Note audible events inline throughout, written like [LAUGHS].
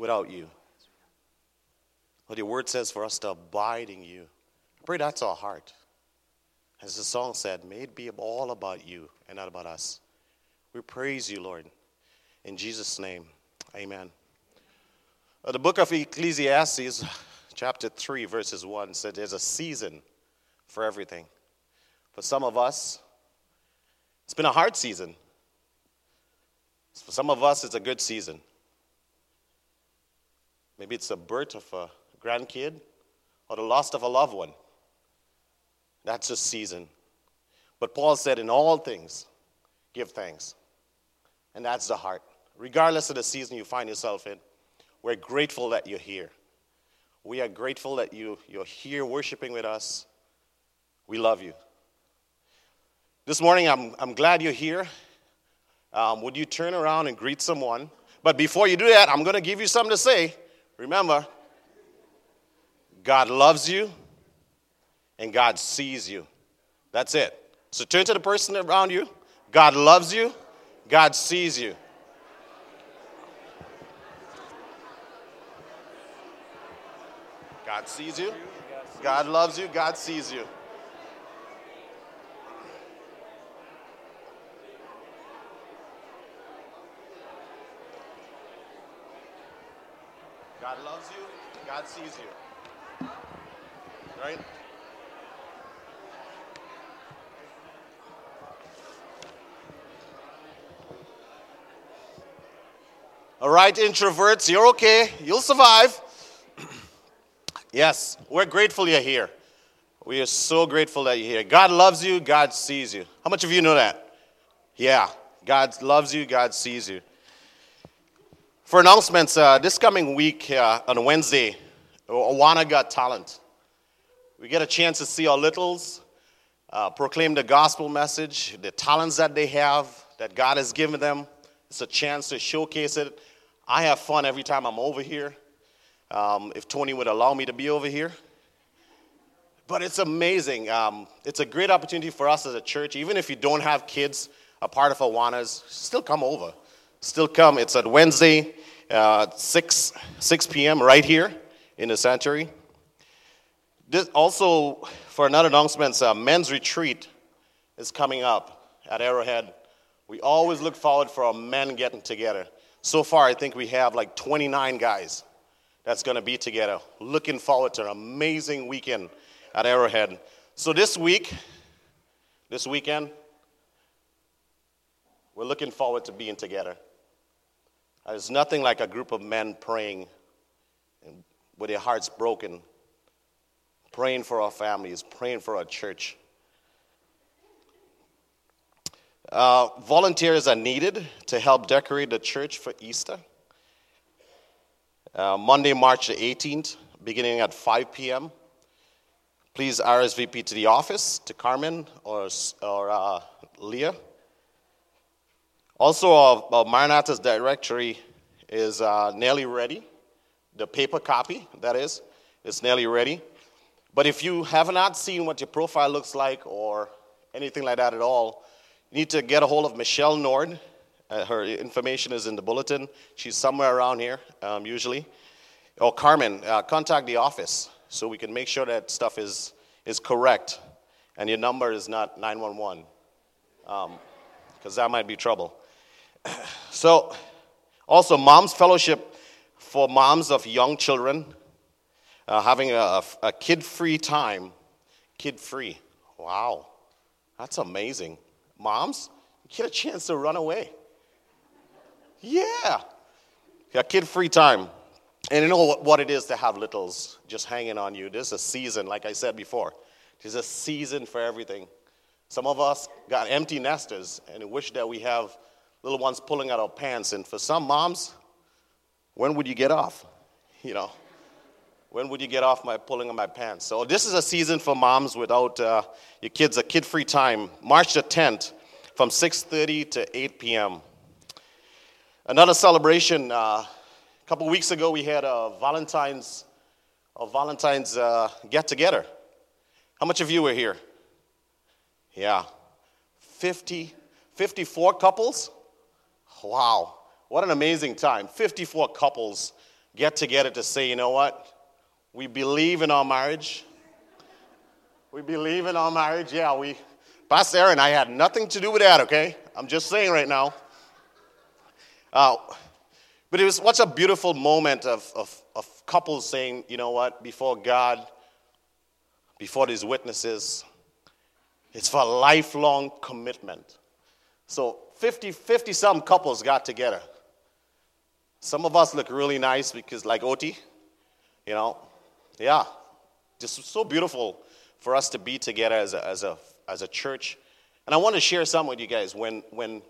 without you. What your word says for us to abide in you. I pray that's our heart. As the song said, may it be all about you and not about us. We praise you, Lord. In Jesus' name, amen. Uh, the book of Ecclesiastes, chapter 3, verses 1 said there's a season for everything. For some of us, it's been a hard season. For some of us, it's a good season. Maybe it's the birth of a grandkid or the loss of a loved one. That's a season. But Paul said, in all things, give thanks. And that's the heart. Regardless of the season you find yourself in, we're grateful that you're here. We are grateful that you, you're here worshiping with us. We love you. This morning, I'm, I'm glad you're here. Um, would you turn around and greet someone? But before you do that, I'm going to give you something to say. Remember, God loves you and God sees you. That's it. So turn to the person around you. God loves you, God sees you. God sees you, God loves you, God sees you. God loves you, God sees you. Right? All right, introverts, you're okay. You'll survive. [CLEARS THROAT] yes, we're grateful you're here. We are so grateful that you're here. God loves you, God sees you. How much of you know that? Yeah, God loves you, God sees you. For announcements, uh, this coming week uh, on Wednesday, Awana Got Talent. We get a chance to see our littles uh, proclaim the gospel message, the talents that they have, that God has given them. It's a chance to showcase it. I have fun every time I'm over here. Um, if Tony would allow me to be over here. But it's amazing. Um, it's a great opportunity for us as a church. Even if you don't have kids a part of Awana's, still come over. Still come. It's at Wednesday, uh, 6, 6 p.m. right here in the sanctuary. This also, for another announcement, uh, men's retreat is coming up at Arrowhead. We always look forward for our men getting together. So far, I think we have like 29 guys that's going to be together. Looking forward to an amazing weekend at Arrowhead. So this week, this weekend, we're looking forward to being together. There's nothing like a group of men praying with their hearts broken, praying for our families, praying for our church. Uh, volunteers are needed to help decorate the church for Easter. Uh, Monday, March the 18th, beginning at 5 p.m. Please RSVP to the office, to Carmen or, or uh, Leah. Also, our, our Maranatha's directory is uh, nearly ready. The paper copy, that is, is nearly ready. But if you have not seen what your profile looks like or anything like that at all, you need to get a hold of Michelle Nord. Uh, her information is in the bulletin. She's somewhere around here, um, usually. Or Carmen, uh, contact the office so we can make sure that stuff is, is correct and your number is not 911, because um, that might be trouble. So, also, Moms Fellowship for moms of young children, uh, having a, a kid free time. Kid free. Wow, that's amazing. Moms, get a chance to run away. Yeah. Yeah, kid free time. And you know what it is to have littles just hanging on you. This is a season, like I said before. There's a season for everything. Some of us got empty nesters and wish that we have little ones pulling out our pants. And for some moms, when would you get off? [LAUGHS] You know, when would you get off my pulling of my pants? So this is a season for moms without uh, your kids, a kid-free time. March the 10th, from 6:30 to 8 p.m. Another celebration. Uh, a couple weeks ago, we had a Valentine's, a Valentine's uh, get-together. How much of you were here? Yeah, 50, 54 couples. Wow, what an amazing time! 54 couples get together to say, you know what? We believe in our marriage. We believe in our marriage. Yeah, we, Pastor Aaron, I had nothing to do with that, okay? I'm just saying right now. Uh, but it was such a beautiful moment of, of, of couples saying, you know what, before God, before these witnesses, it's for a lifelong commitment. So 50, 50 some couples got together. Some of us look really nice because, like Oti, you know, yeah, just so beautiful for us to be together as a, as a, as a church. And I want to share some with you guys. When, when,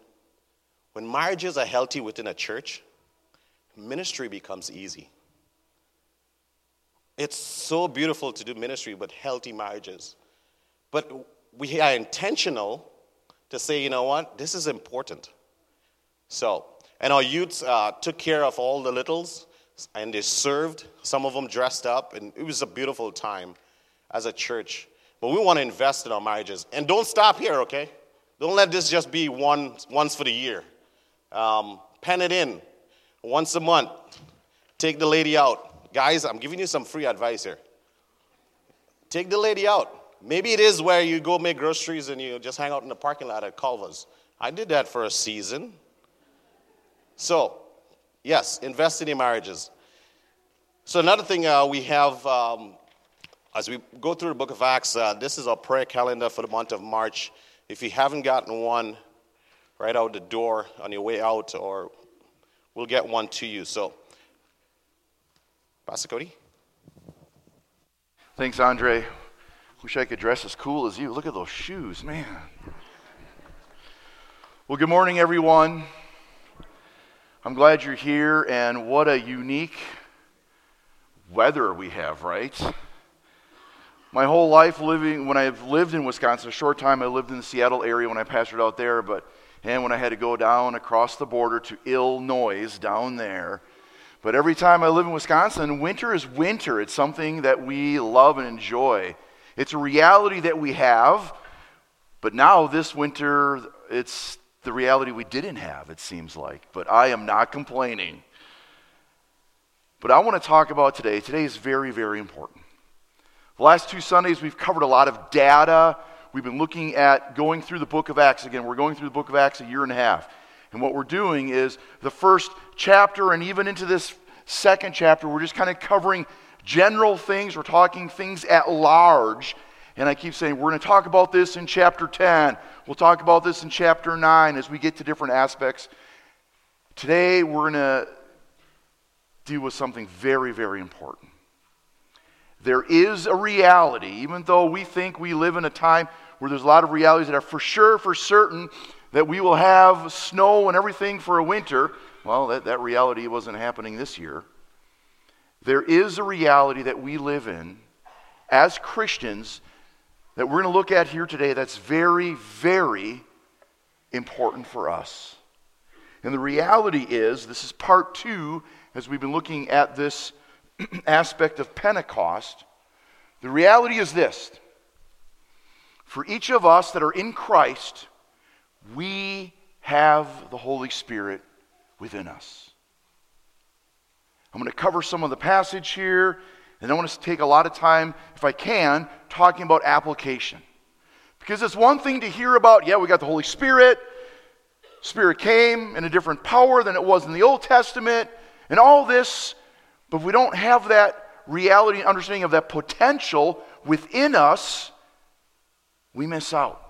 when marriages are healthy within a church, ministry becomes easy. It's so beautiful to do ministry with healthy marriages. But we are intentional to say, you know what, this is important. So, and our youths uh, took care of all the littles and they served. Some of them dressed up, and it was a beautiful time as a church. But we want to invest in our marriages. And don't stop here, okay? Don't let this just be one, once for the year. Um, pen it in once a month. Take the lady out. Guys, I'm giving you some free advice here. Take the lady out. Maybe it is where you go make groceries and you just hang out in the parking lot at Culver's. I did that for a season. So, yes, invest in marriages. So, another thing uh, we have um, as we go through the book of Acts, uh, this is our prayer calendar for the month of March. If you haven't gotten one, right out the door on your way out, or we'll get one to you. So, Pastor Cody. Thanks, Andre. Wish I could dress as cool as you. Look at those shoes, man. Well, good morning, everyone. I'm glad you're here, and what a unique weather we have, right? My whole life living, when I've lived in Wisconsin, a short time I lived in the Seattle area when I pastored out there, but and when I had to go down across the border to Illinois, down there. But every time I live in Wisconsin, winter is winter. It's something that we love and enjoy. It's a reality that we have, but now this winter, it's the reality we didn't have, it seems like. But I am not complaining. But I want to talk about today. Today is very, very important. The last two Sundays, we've covered a lot of data. We've been looking at going through the book of Acts again. We're going through the book of Acts a year and a half. And what we're doing is the first chapter and even into this second chapter, we're just kind of covering general things, we're talking things at large. And I keep saying, we're going to talk about this in chapter 10. We'll talk about this in chapter 9 as we get to different aspects. Today, we're going to deal with something very, very important. There is a reality, even though we think we live in a time where there's a lot of realities that are for sure, for certain, that we will have snow and everything for a winter. Well, that, that reality wasn't happening this year. There is a reality that we live in as Christians that we're going to look at here today that's very, very important for us. And the reality is, this is part two, as we've been looking at this [CLEARS THROAT] aspect of Pentecost. The reality is this for each of us that are in Christ, we have the Holy Spirit within us. I'm going to cover some of the passage here, and I want to take a lot of time, if I can, talking about application. Because it's one thing to hear about, yeah, we got the Holy Spirit. Spirit came in a different power than it was in the Old Testament, and all this, but if we don't have that reality and understanding of that potential within us, we miss out.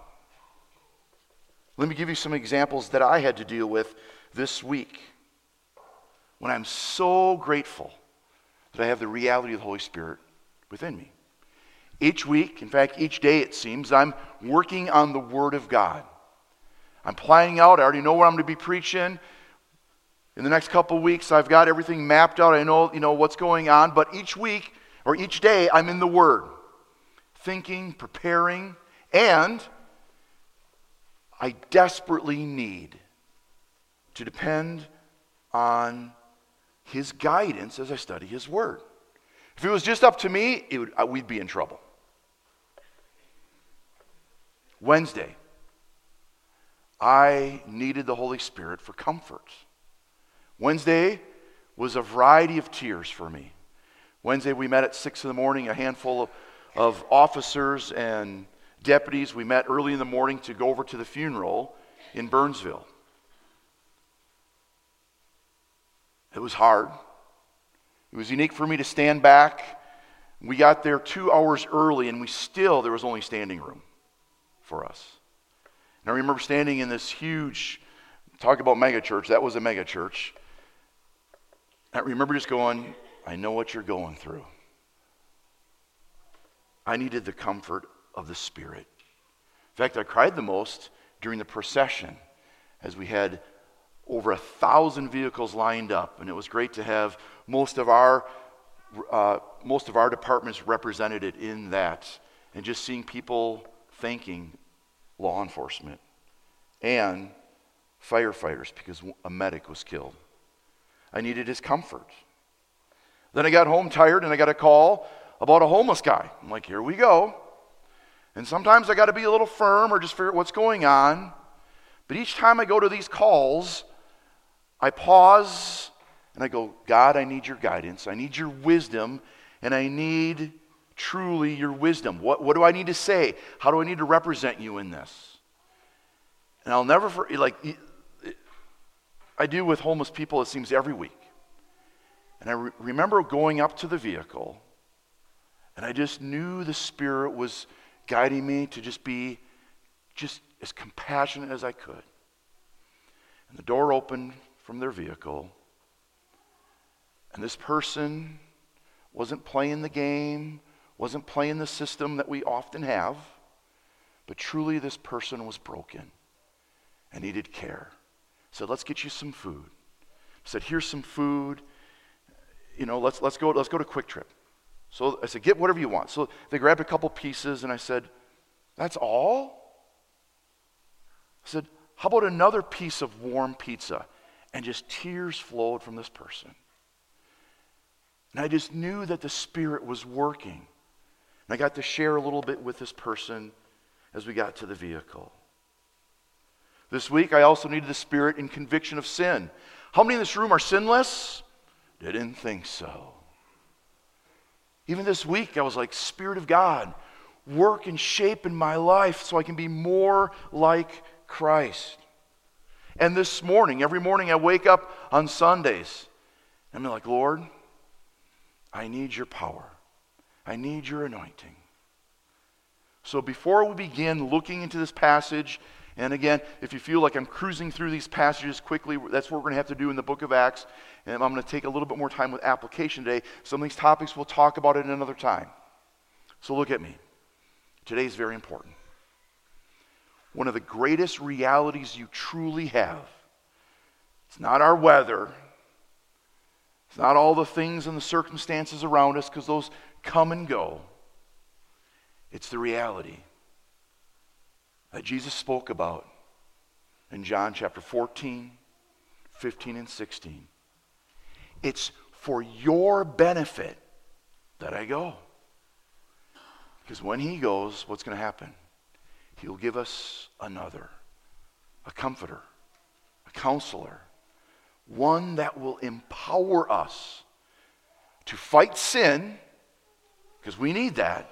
Let me give you some examples that I had to deal with this week when I'm so grateful that I have the reality of the Holy Spirit within me. Each week, in fact, each day it seems, I'm working on the Word of God. I'm planning out, I already know where I'm going to be preaching. In the next couple weeks, I've got everything mapped out. I know, you know what's going on, but each week or each day, I'm in the Word, thinking, preparing, and I desperately need to depend on his guidance as I study his word. If it was just up to me, would, we'd be in trouble. Wednesday, I needed the Holy Spirit for comfort. Wednesday was a variety of tears for me. Wednesday, we met at 6 in the morning, a handful of, of officers and deputies. We met early in the morning to go over to the funeral in Burnsville. It was hard. It was unique for me to stand back. We got there two hours early, and we still, there was only standing room for us. And I remember standing in this huge, talk about mega church, that was a mega church. I remember just going, I know what you're going through. I needed the comfort of the Spirit. In fact, I cried the most during the procession as we had over a thousand vehicles lined up, and it was great to have most of our uh, most of our departments represented in that, and just seeing people thanking law enforcement and firefighters because a medic was killed. I needed his comfort. Then I got home tired and I got a call about a homeless guy. I'm like, here we go. And sometimes I got to be a little firm or just figure out what's going on. But each time I go to these calls, I pause and I go, God, I need your guidance. I need your wisdom. And I need truly your wisdom. What, what do I need to say? How do I need to represent you in this? And I'll never, like, I do with homeless people, it seems every week. And I re- remember going up to the vehicle, and I just knew the Spirit was guiding me to just be just as compassionate as I could. And the door opened from their vehicle, and this person wasn't playing the game, wasn't playing the system that we often have, but truly this person was broken and needed care. Said, let's get you some food. Said, here's some food you know, let's, let's, go, let's go to Kwik Trip. So I said, get whatever you want. So they grabbed a couple pieces, and I said, that's all? I said, how about another piece of warm pizza? And just tears flowed from this person. And I just knew that the Spirit was working. And I got to share a little bit with this person as we got to the vehicle. This week, I also needed the Spirit in conviction of sin. How many in this room are sinless? Didn't think so. Even this week, I was like, Spirit of God, work and shape in my life so I can be more like Christ. And this morning, every morning I wake up on Sundays, and I'm like, Lord, I need your power. I need your anointing. So before we begin looking into this passage, and again, if you feel like I'm cruising through these passages quickly, that's what we're going to have to do in the book of Acts. And I'm going to take a little bit more time with application today. Some of these topics we'll talk about at another time. So look at me. Today is very important. One of the greatest realities you truly have. It's not our weather. It's not all the things and the circumstances around us, because those come and go. It's the reality that Jesus spoke about in John chapter 14, 15, and 16. It's for your benefit that I go. Because when he goes, what's going to happen? He'll give us another, a comforter, a counselor, one that will empower us to fight sin, because we need that.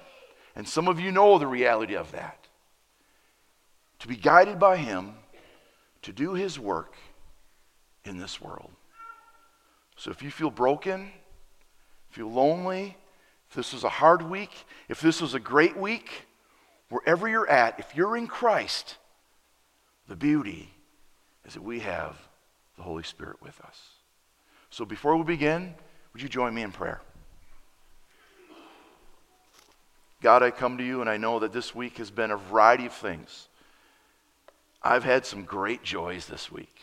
And some of you know the reality of that. To be guided by him to do his work in this world. So if you feel broken, feel lonely, if this was a hard week, if this was a great week, wherever you're at, if you're in Christ, the beauty is that we have the Holy Spirit with us. So before we begin, would you join me in prayer? God, I come to you and I know that this week has been a variety of things. I've had some great joys this week.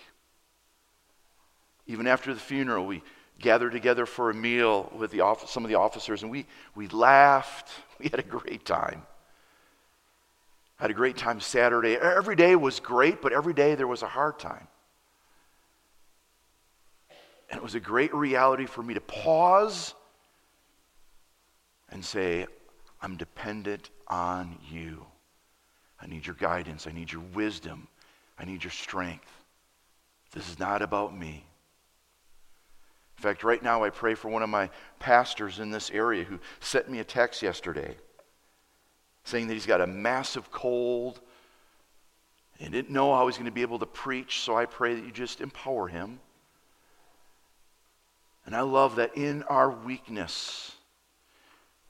Even after the funeral, we gathered together for a meal with the office, some of the officers, and we, we laughed. [LAUGHS] We had a great time. I had a great time Saturday. Every day was great, but every day there was a hard time. And it was a great reality for me to pause and say, I'm dependent on you. I need your guidance. I need your wisdom. I need your strength. This is not about me. In fact, right now I pray for one of my pastors in this area who sent me a text yesterday saying that he's got a massive cold and didn't know how he's going to be able to preach, so I pray that you just empower him. And I love that in our weakness,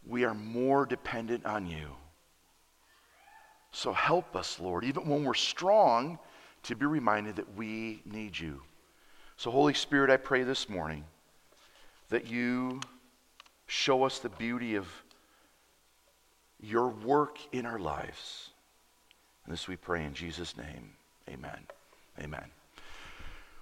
we are more dependent on you. So help us, Lord, even when we're strong, to be reminded that we need you. So, Holy Spirit, I pray this morning that you show us the beauty of your work in our lives. And this we pray in Jesus' name. Amen. Amen.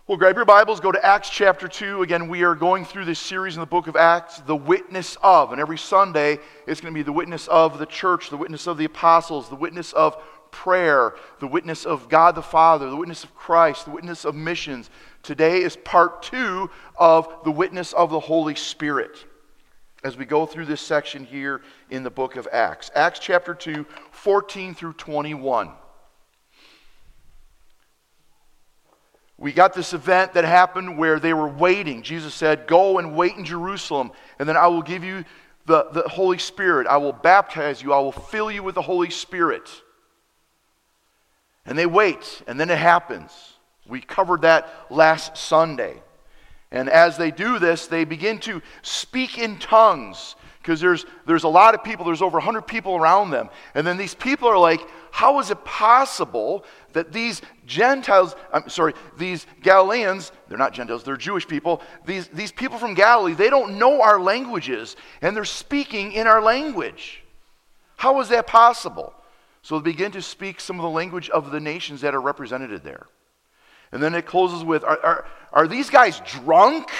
Well, grab your Bibles, go to Acts chapter 2. Again, we are going through this series in the book of Acts, The Witness of. And every Sunday, it's going to be the witness of the church, the witness of the apostles, the witness of prayer, the witness of God the Father, the witness of Christ, the witness of missions. Today is part two of the witness of the Holy Spirit as we go through this section here in the book of Acts. Acts chapter 2, 14 through 21. We got this event that happened where they were waiting. Jesus said, Go and wait in Jerusalem, and then I will give you the, the Holy Spirit. I will baptize you. I will fill you with the Holy Spirit. And they wait, and then it happens. We covered that last Sunday. And as they do this, they begin to speak in tongues because there's, there's a lot of people, there's over 100 people around them. And then these people are like, how is it possible that these Gentiles, I'm sorry, these Galileans, they're not Gentiles, they're Jewish people, these, these people from Galilee, they don't know our languages and they're speaking in our language. How is that possible? So they begin to speak some of the language of the nations that are represented there. And then it closes with Are, are, are these guys drunk?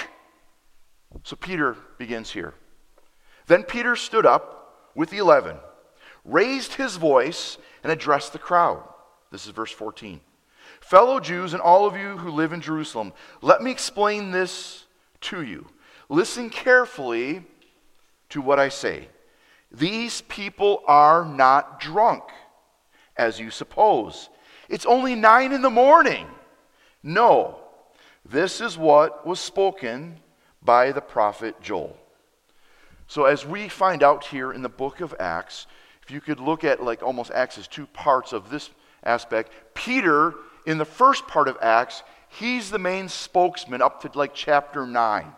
So Peter begins here. Then Peter stood up with the eleven, raised his voice, and addressed the crowd. This is verse 14. Fellow Jews and all of you who live in Jerusalem, let me explain this to you. Listen carefully to what I say. These people are not drunk, as you suppose. It's only nine in the morning. No, this is what was spoken by the prophet Joel. So, as we find out here in the book of Acts, if you could look at like almost Acts as two parts of this aspect, Peter, in the first part of Acts, he's the main spokesman up to like chapter 9.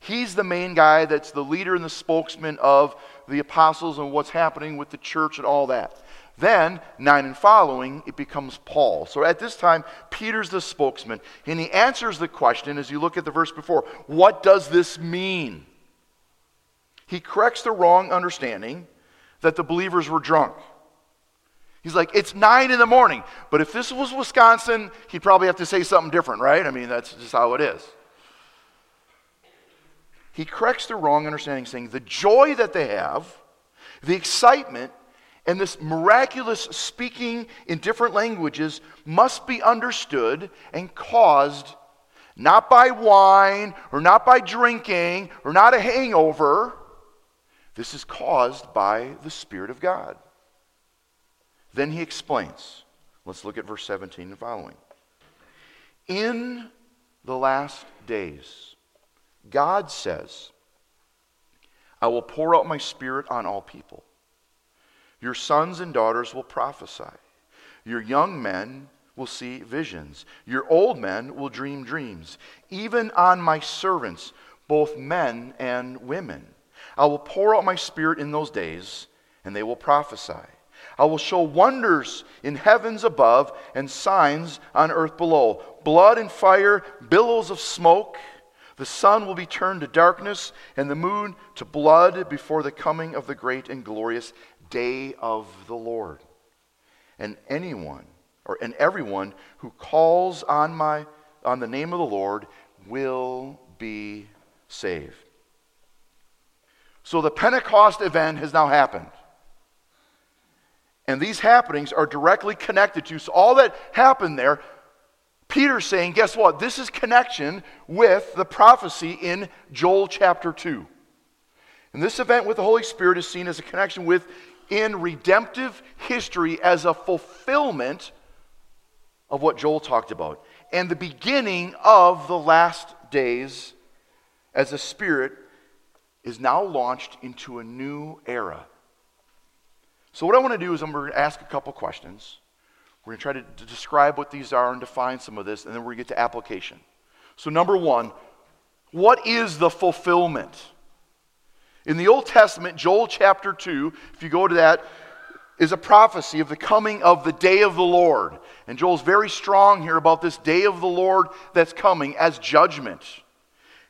He's the main guy that's the leader and the spokesman of the apostles and what's happening with the church and all that. Then, 9 and following, it becomes Paul. So at this time, Peter's the spokesman, and he answers the question as you look at the verse before what does this mean? He corrects the wrong understanding that the believers were drunk. He's like, it's nine in the morning. But if this was Wisconsin, he'd probably have to say something different, right? I mean, that's just how it is. He corrects the wrong understanding, saying the joy that they have, the excitement, and this miraculous speaking in different languages must be understood and caused not by wine or not by drinking or not a hangover. This is caused by the Spirit of God. Then he explains. Let's look at verse 17 and following. In the last days, God says, I will pour out my Spirit on all people. Your sons and daughters will prophesy. Your young men will see visions. Your old men will dream dreams. Even on my servants, both men and women. I will pour out my spirit in those days, and they will prophesy. I will show wonders in heavens above and signs on earth below blood and fire, billows of smoke. The sun will be turned to darkness, and the moon to blood before the coming of the great and glorious day of the Lord. And anyone or and everyone who calls on my on the name of the Lord will be saved. So the Pentecost event has now happened. And these happenings are directly connected to so all that happened there Peter's saying, guess what? This is connection with the prophecy in Joel chapter 2. And this event with the Holy Spirit is seen as a connection with in redemptive history as a fulfillment of what Joel talked about and the beginning of the last days as the Spirit is now launched into a new era. So, what I want to do is I'm going to ask a couple questions. We're going to try to, to describe what these are and define some of this, and then we're going to get to application. So, number one, what is the fulfillment? In the Old Testament, Joel chapter 2, if you go to that, is a prophecy of the coming of the day of the Lord. And Joel's very strong here about this day of the Lord that's coming as judgment.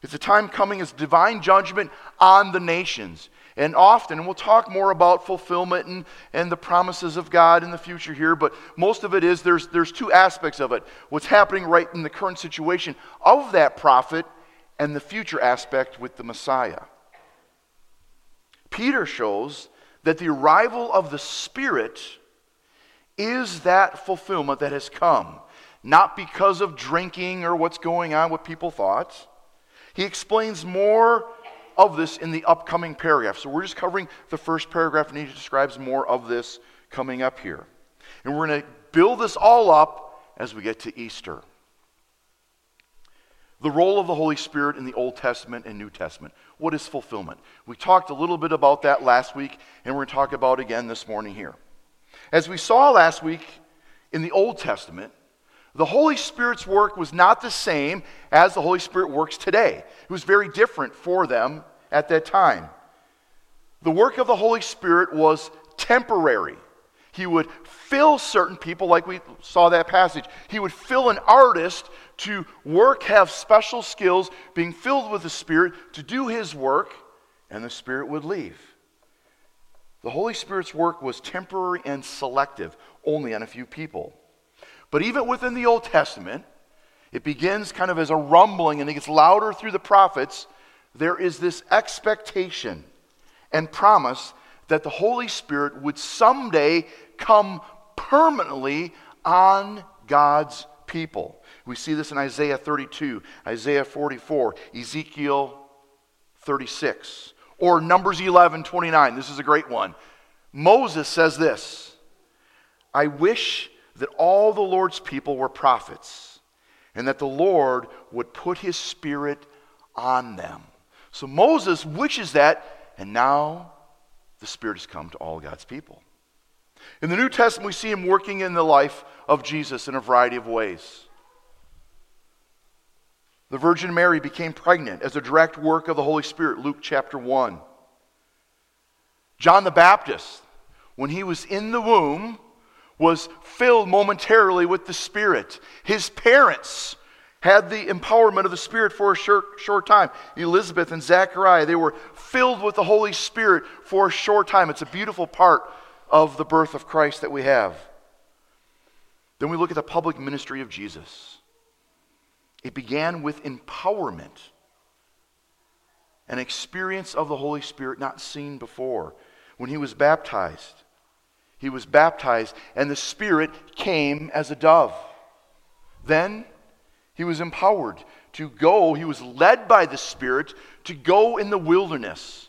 It's a time coming as divine judgment on the nations. And often, and we'll talk more about fulfillment and, and the promises of God in the future here, but most of it is there's, there's two aspects of it what's happening right in the current situation of that prophet, and the future aspect with the Messiah. Peter shows that the arrival of the Spirit is that fulfillment that has come, not because of drinking or what's going on, what people thought. He explains more of this in the upcoming paragraph. So we're just covering the first paragraph, and he describes more of this coming up here. And we're going to build this all up as we get to Easter. The role of the Holy Spirit in the Old Testament and New Testament. What is fulfillment? We talked a little bit about that last week, and we're going to talk about it again this morning here. As we saw last week in the Old Testament, the Holy Spirit's work was not the same as the Holy Spirit works today. It was very different for them at that time. The work of the Holy Spirit was temporary. He would fill certain people, like we saw that passage. He would fill an artist to work, have special skills, being filled with the Spirit to do his work, and the Spirit would leave. The Holy Spirit's work was temporary and selective, only on a few people. But even within the Old Testament, it begins kind of as a rumbling and it gets louder through the prophets. There is this expectation and promise that the Holy Spirit would someday come permanently on God's people. We see this in Isaiah 32, Isaiah 44, Ezekiel 36, or Numbers 11, 29. This is a great one. Moses says this I wish that all the Lord's people were prophets and that the Lord would put his spirit on them. So Moses wishes that, and now the Spirit has come to all God's people. In the New Testament, we see him working in the life of Jesus in a variety of ways. The Virgin Mary became pregnant as a direct work of the Holy Spirit, Luke chapter 1. John the Baptist, when he was in the womb, was filled momentarily with the Spirit. His parents had the empowerment of the Spirit for a short, short time. Elizabeth and Zachariah, they were filled with the Holy Spirit for a short time. It's a beautiful part of the birth of Christ that we have. Then we look at the public ministry of Jesus. It began with empowerment, an experience of the Holy Spirit not seen before. When he was baptized, he was baptized, and the Spirit came as a dove. Then he was empowered to go, he was led by the Spirit to go in the wilderness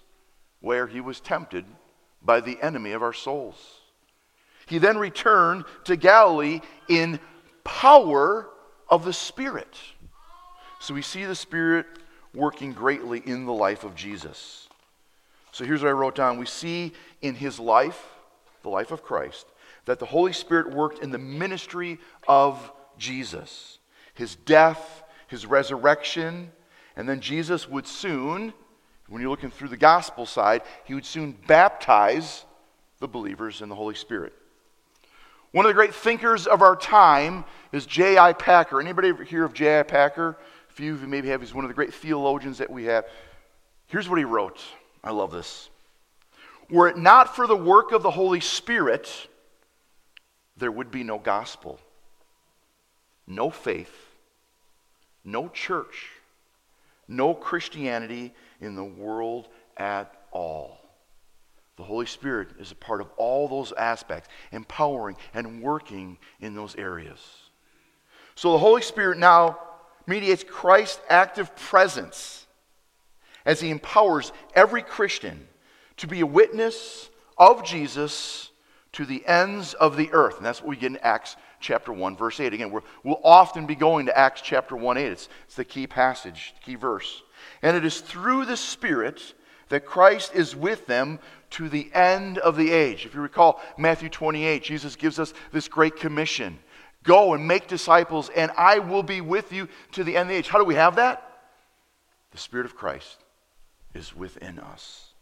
where he was tempted by the enemy of our souls. He then returned to Galilee in power of the Spirit. So we see the Spirit working greatly in the life of Jesus. So here's what I wrote down. We see in his life the life of Christ, that the Holy Spirit worked in the ministry of Jesus, his death, his resurrection, and then Jesus would soon, when you're looking through the gospel side, he would soon baptize the believers in the Holy Spirit. One of the great thinkers of our time is J.I. Packer. Anybody hear of J.I. Packer? Few of you maybe have. He's one of the great theologians that we have. Here's what he wrote. I love this. Were it not for the work of the Holy Spirit, there would be no gospel, no faith, no church, no Christianity in the world at all. The Holy Spirit is a part of all those aspects, empowering and working in those areas. So the Holy Spirit now mediates Christ's active presence as he empowers every Christian to be a witness of Jesus to the ends of the earth. And that's what we get in Acts chapter 1, verse 8. Again, we will often be going to Acts chapter 1 8. It's, it's the key passage, the key verse. And it is through the Spirit that Christ is with them to the end of the age. If you recall Matthew 28, Jesus gives us this great commission Go and make disciples, and I will be with you to the end of the age. How do we have that? The Spirit of Christ is within us.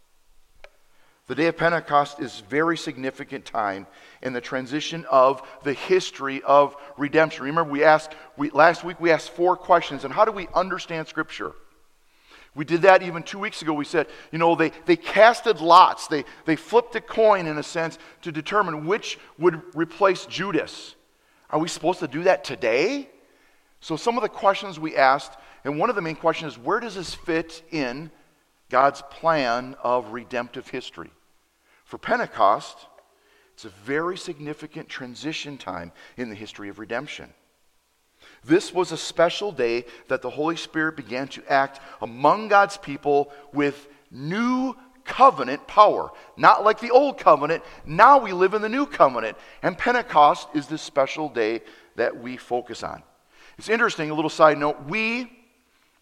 The day of Pentecost is a very significant time in the transition of the history of redemption. Remember, we asked we, last week we asked four questions, and how do we understand Scripture? We did that even two weeks ago. We said, you know, they, they casted lots. They, they flipped a coin, in a sense, to determine which would replace Judas. Are we supposed to do that today? So, some of the questions we asked, and one of the main questions is where does this fit in God's plan of redemptive history? For Pentecost, it's a very significant transition time in the history of redemption. This was a special day that the Holy Spirit began to act among God's people with new covenant power. Not like the old covenant. Now we live in the new covenant. And Pentecost is this special day that we focus on. It's interesting, a little side note. We,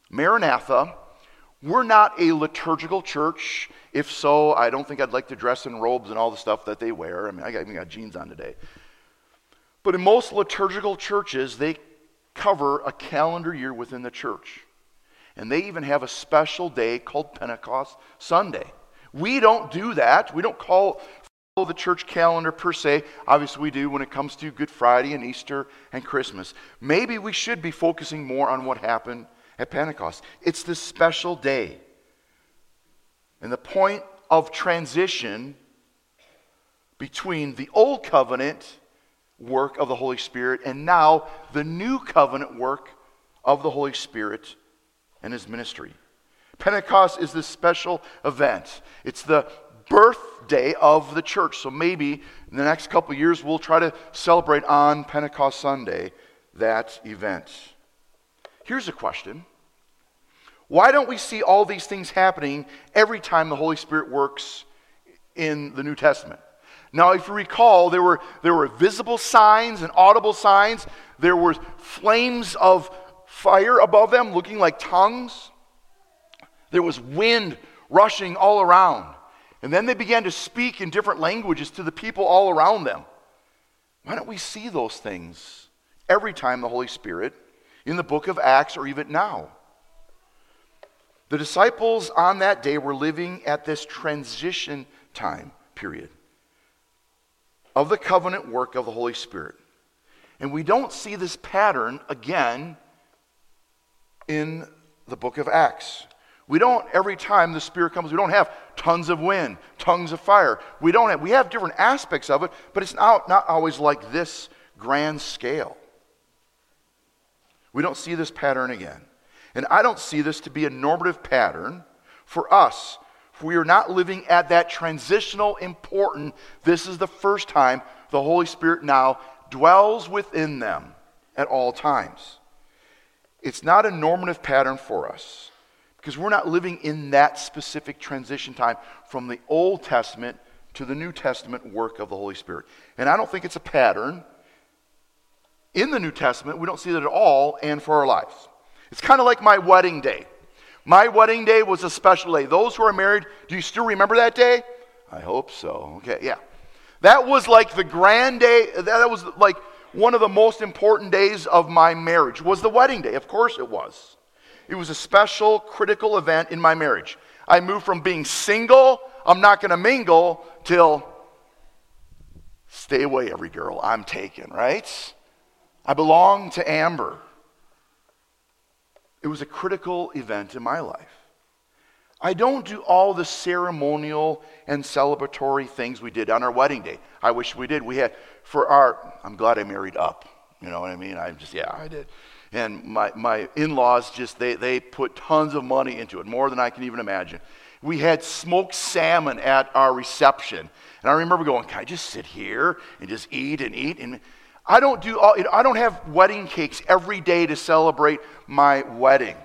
Maranatha, we're not a liturgical church. If so, I don't think I'd like to dress in robes and all the stuff that they wear. I mean, I even got jeans on today. But in most liturgical churches, they cover a calendar year within the church. And they even have a special day called Pentecost Sunday. We don't do that. We don't call follow the church calendar per se. Obviously, we do when it comes to Good Friday and Easter and Christmas. Maybe we should be focusing more on what happened at Pentecost. It's this special day. And the point of transition between the old covenant work of the Holy Spirit and now the new covenant work of the Holy Spirit and his ministry. Pentecost is this special event. It's the birthday of the church. So maybe in the next couple years we'll try to celebrate on Pentecost Sunday that event. Here's a question. Why don't we see all these things happening every time the Holy Spirit works in the New Testament? Now, if you recall, there were, there were visible signs and audible signs. There were flames of fire above them looking like tongues. There was wind rushing all around. And then they began to speak in different languages to the people all around them. Why don't we see those things every time the Holy Spirit in the book of Acts or even now? The disciples on that day were living at this transition time period of the covenant work of the Holy Spirit. And we don't see this pattern again in the book of Acts. We don't, every time the Spirit comes, we don't have tons of wind, tongues of fire. We don't have, we have different aspects of it, but it's not, not always like this grand scale. We don't see this pattern again. And I don't see this to be a normative pattern for us we are not living at that transitional important, this is the first time the Holy Spirit now dwells within them at all times. It's not a normative pattern for us because we're not living in that specific transition time from the Old Testament to the New Testament work of the Holy Spirit. And I don't think it's a pattern in the New Testament. We don't see that at all and for our lives. It's kind of like my wedding day. My wedding day was a special day. Those who are married, do you still remember that day? I hope so. Okay, yeah. That was like the grand day, that was like one of the most important days of my marriage was the wedding day. Of course it was. It was a special critical event in my marriage. I moved from being single, I'm not going to mingle till stay away every girl, I'm taken, right? I belong to Amber. It was a critical event in my life. I don't do all the ceremonial and celebratory things we did on our wedding day. I wish we did. We had, for our, I'm glad I married up. You know what I mean? I just, yeah, I did. And my, my in laws just, they, they put tons of money into it, more than I can even imagine. We had smoked salmon at our reception. And I remember going, can I just sit here and just eat and eat? And I don't do all, I don't have wedding cakes every day to celebrate my wedding.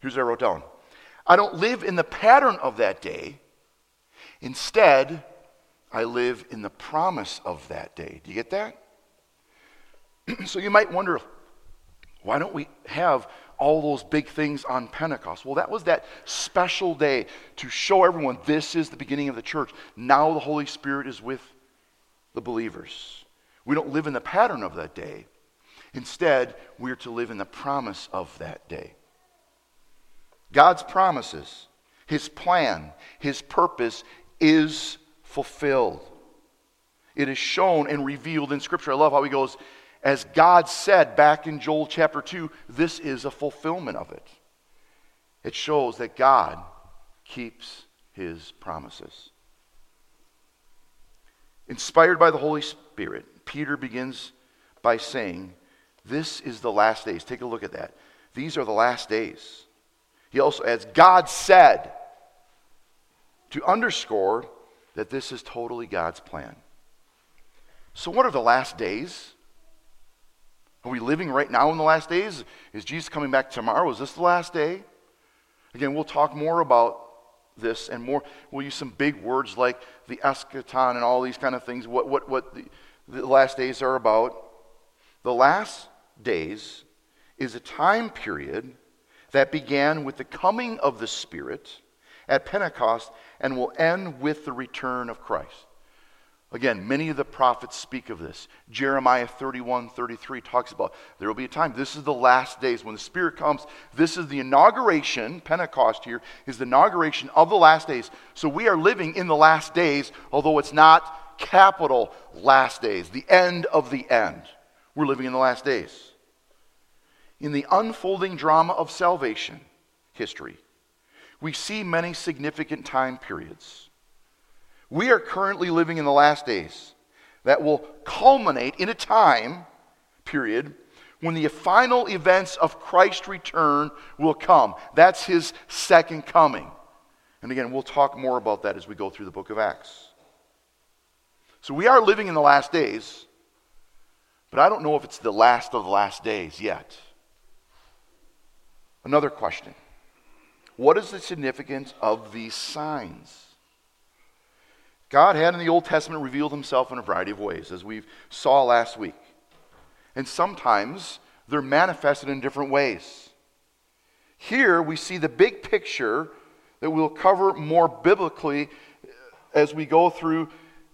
Here's what I wrote down. I don't live in the pattern of that day. Instead, I live in the promise of that day. Do you get that? [CLEARS THROAT] so you might wonder, why don't we have all those big things on Pentecost. Well, that was that special day to show everyone this is the beginning of the church. Now the Holy Spirit is with the believers. We don't live in the pattern of that day. Instead, we are to live in the promise of that day. God's promises, His plan, His purpose is fulfilled. It is shown and revealed in Scripture. I love how He goes, as God said back in Joel chapter 2, this is a fulfillment of it. It shows that God keeps His promises. Inspired by the Holy Spirit, Peter begins by saying, This is the last days. Take a look at that. These are the last days. He also adds, God said, to underscore that this is totally God's plan. So, what are the last days? Are we living right now in the last days? Is Jesus coming back tomorrow? Is this the last day? Again, we'll talk more about this and more. We'll use some big words like the eschaton and all these kind of things, what, what, what the, the last days are about. The last days is a time period that began with the coming of the Spirit at Pentecost and will end with the return of Christ. Again, many of the prophets speak of this. Jeremiah 31 33 talks about there will be a time. This is the last days when the Spirit comes. This is the inauguration, Pentecost here is the inauguration of the last days. So we are living in the last days, although it's not capital last days, the end of the end. We're living in the last days. In the unfolding drama of salvation history, we see many significant time periods. We are currently living in the last days that will culminate in a time period when the final events of Christ's return will come. That's his second coming. And again, we'll talk more about that as we go through the book of Acts. So we are living in the last days, but I don't know if it's the last of the last days yet. Another question What is the significance of these signs? God had in the Old Testament revealed himself in a variety of ways, as we saw last week. And sometimes they're manifested in different ways. Here we see the big picture that we'll cover more biblically as we go through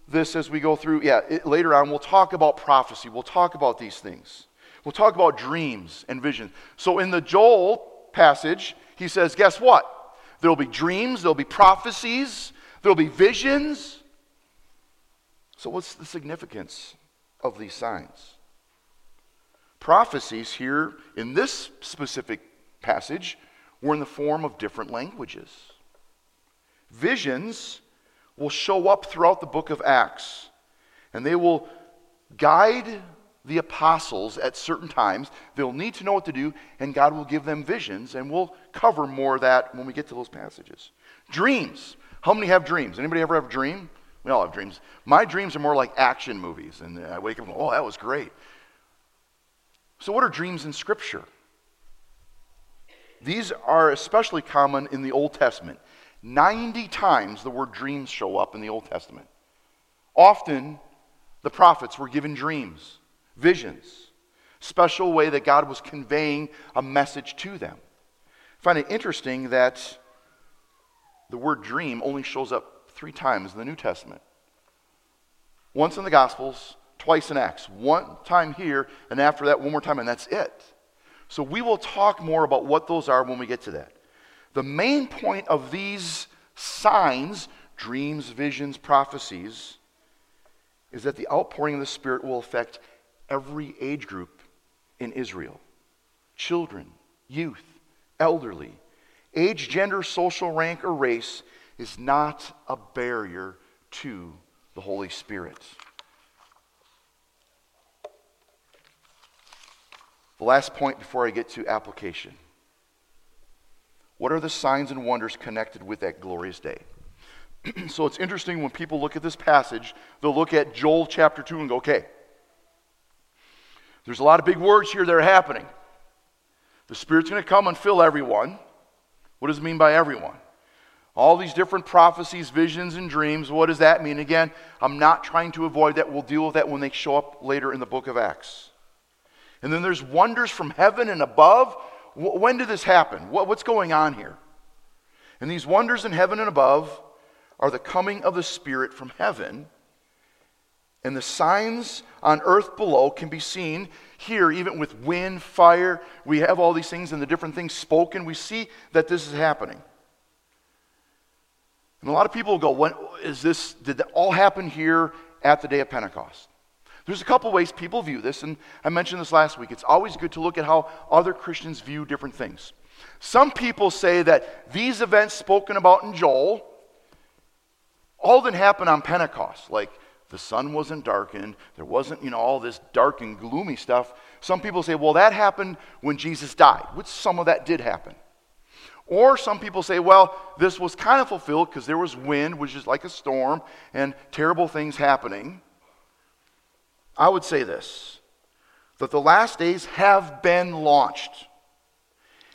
this, as we go through, yeah, it, later on, we'll talk about prophecy. We'll talk about these things. We'll talk about dreams and visions. So in the Joel passage, he says, guess what? There'll be dreams, there'll be prophecies, there'll be visions. So, what's the significance of these signs? Prophecies here in this specific passage were in the form of different languages. Visions will show up throughout the book of Acts, and they will guide the apostles at certain times. They'll need to know what to do, and God will give them visions, and we'll cover more of that when we get to those passages. Dreams. How many have dreams? Anybody ever have a dream? We all have dreams. My dreams are more like action movies, and I wake up and go, oh, that was great. So, what are dreams in Scripture? These are especially common in the Old Testament. 90 times the word dreams show up in the Old Testament. Often, the prophets were given dreams visions, special way that God was conveying a message to them. I find it interesting that the word dream only shows up three times in the New Testament. Once in the Gospels, twice in Acts. One time here, and after that, one more time, and that's it. So we will talk more about what those are when we get to that. The main point of these signs, dreams, visions, prophecies, is that the outpouring of the Spirit will affect every age group in Israel children, youth, elderly. Age, gender, social rank, or race is not a barrier to the Holy Spirit. The last point before I get to application. What are the signs and wonders connected with that glorious day? [CLEARS THROAT] so it's interesting when people look at this passage, they'll look at Joel chapter 2 and go, okay, there's a lot of big words here that are happening. The Spirit's going to come and fill everyone. What does it mean by everyone? All these different prophecies, visions, and dreams. What does that mean? Again, I'm not trying to avoid that. We'll deal with that when they show up later in the book of Acts. And then there's wonders from heaven and above. when did this happen? What's going on here? And these wonders in heaven and above are the coming of the Spirit from heaven. And the signs on earth below can be seen here, even with wind, fire. We have all these things and the different things spoken. We see that this is happening. And a lot of people will go, when is this, did that all happen here at the day of Pentecost? There's a couple ways people view this, and I mentioned this last week. It's always good to look at how other Christians view different things. Some people say that these events spoken about in Joel all didn't happen on Pentecost. Like the sun wasn't darkened, there wasn't, you know, all this dark and gloomy stuff. Some people say, well, that happened when Jesus died, which some of that did happen. Or some people say, well, this was kind of fulfilled because there was wind, which is like a storm, and terrible things happening. I would say this that the last days have been launched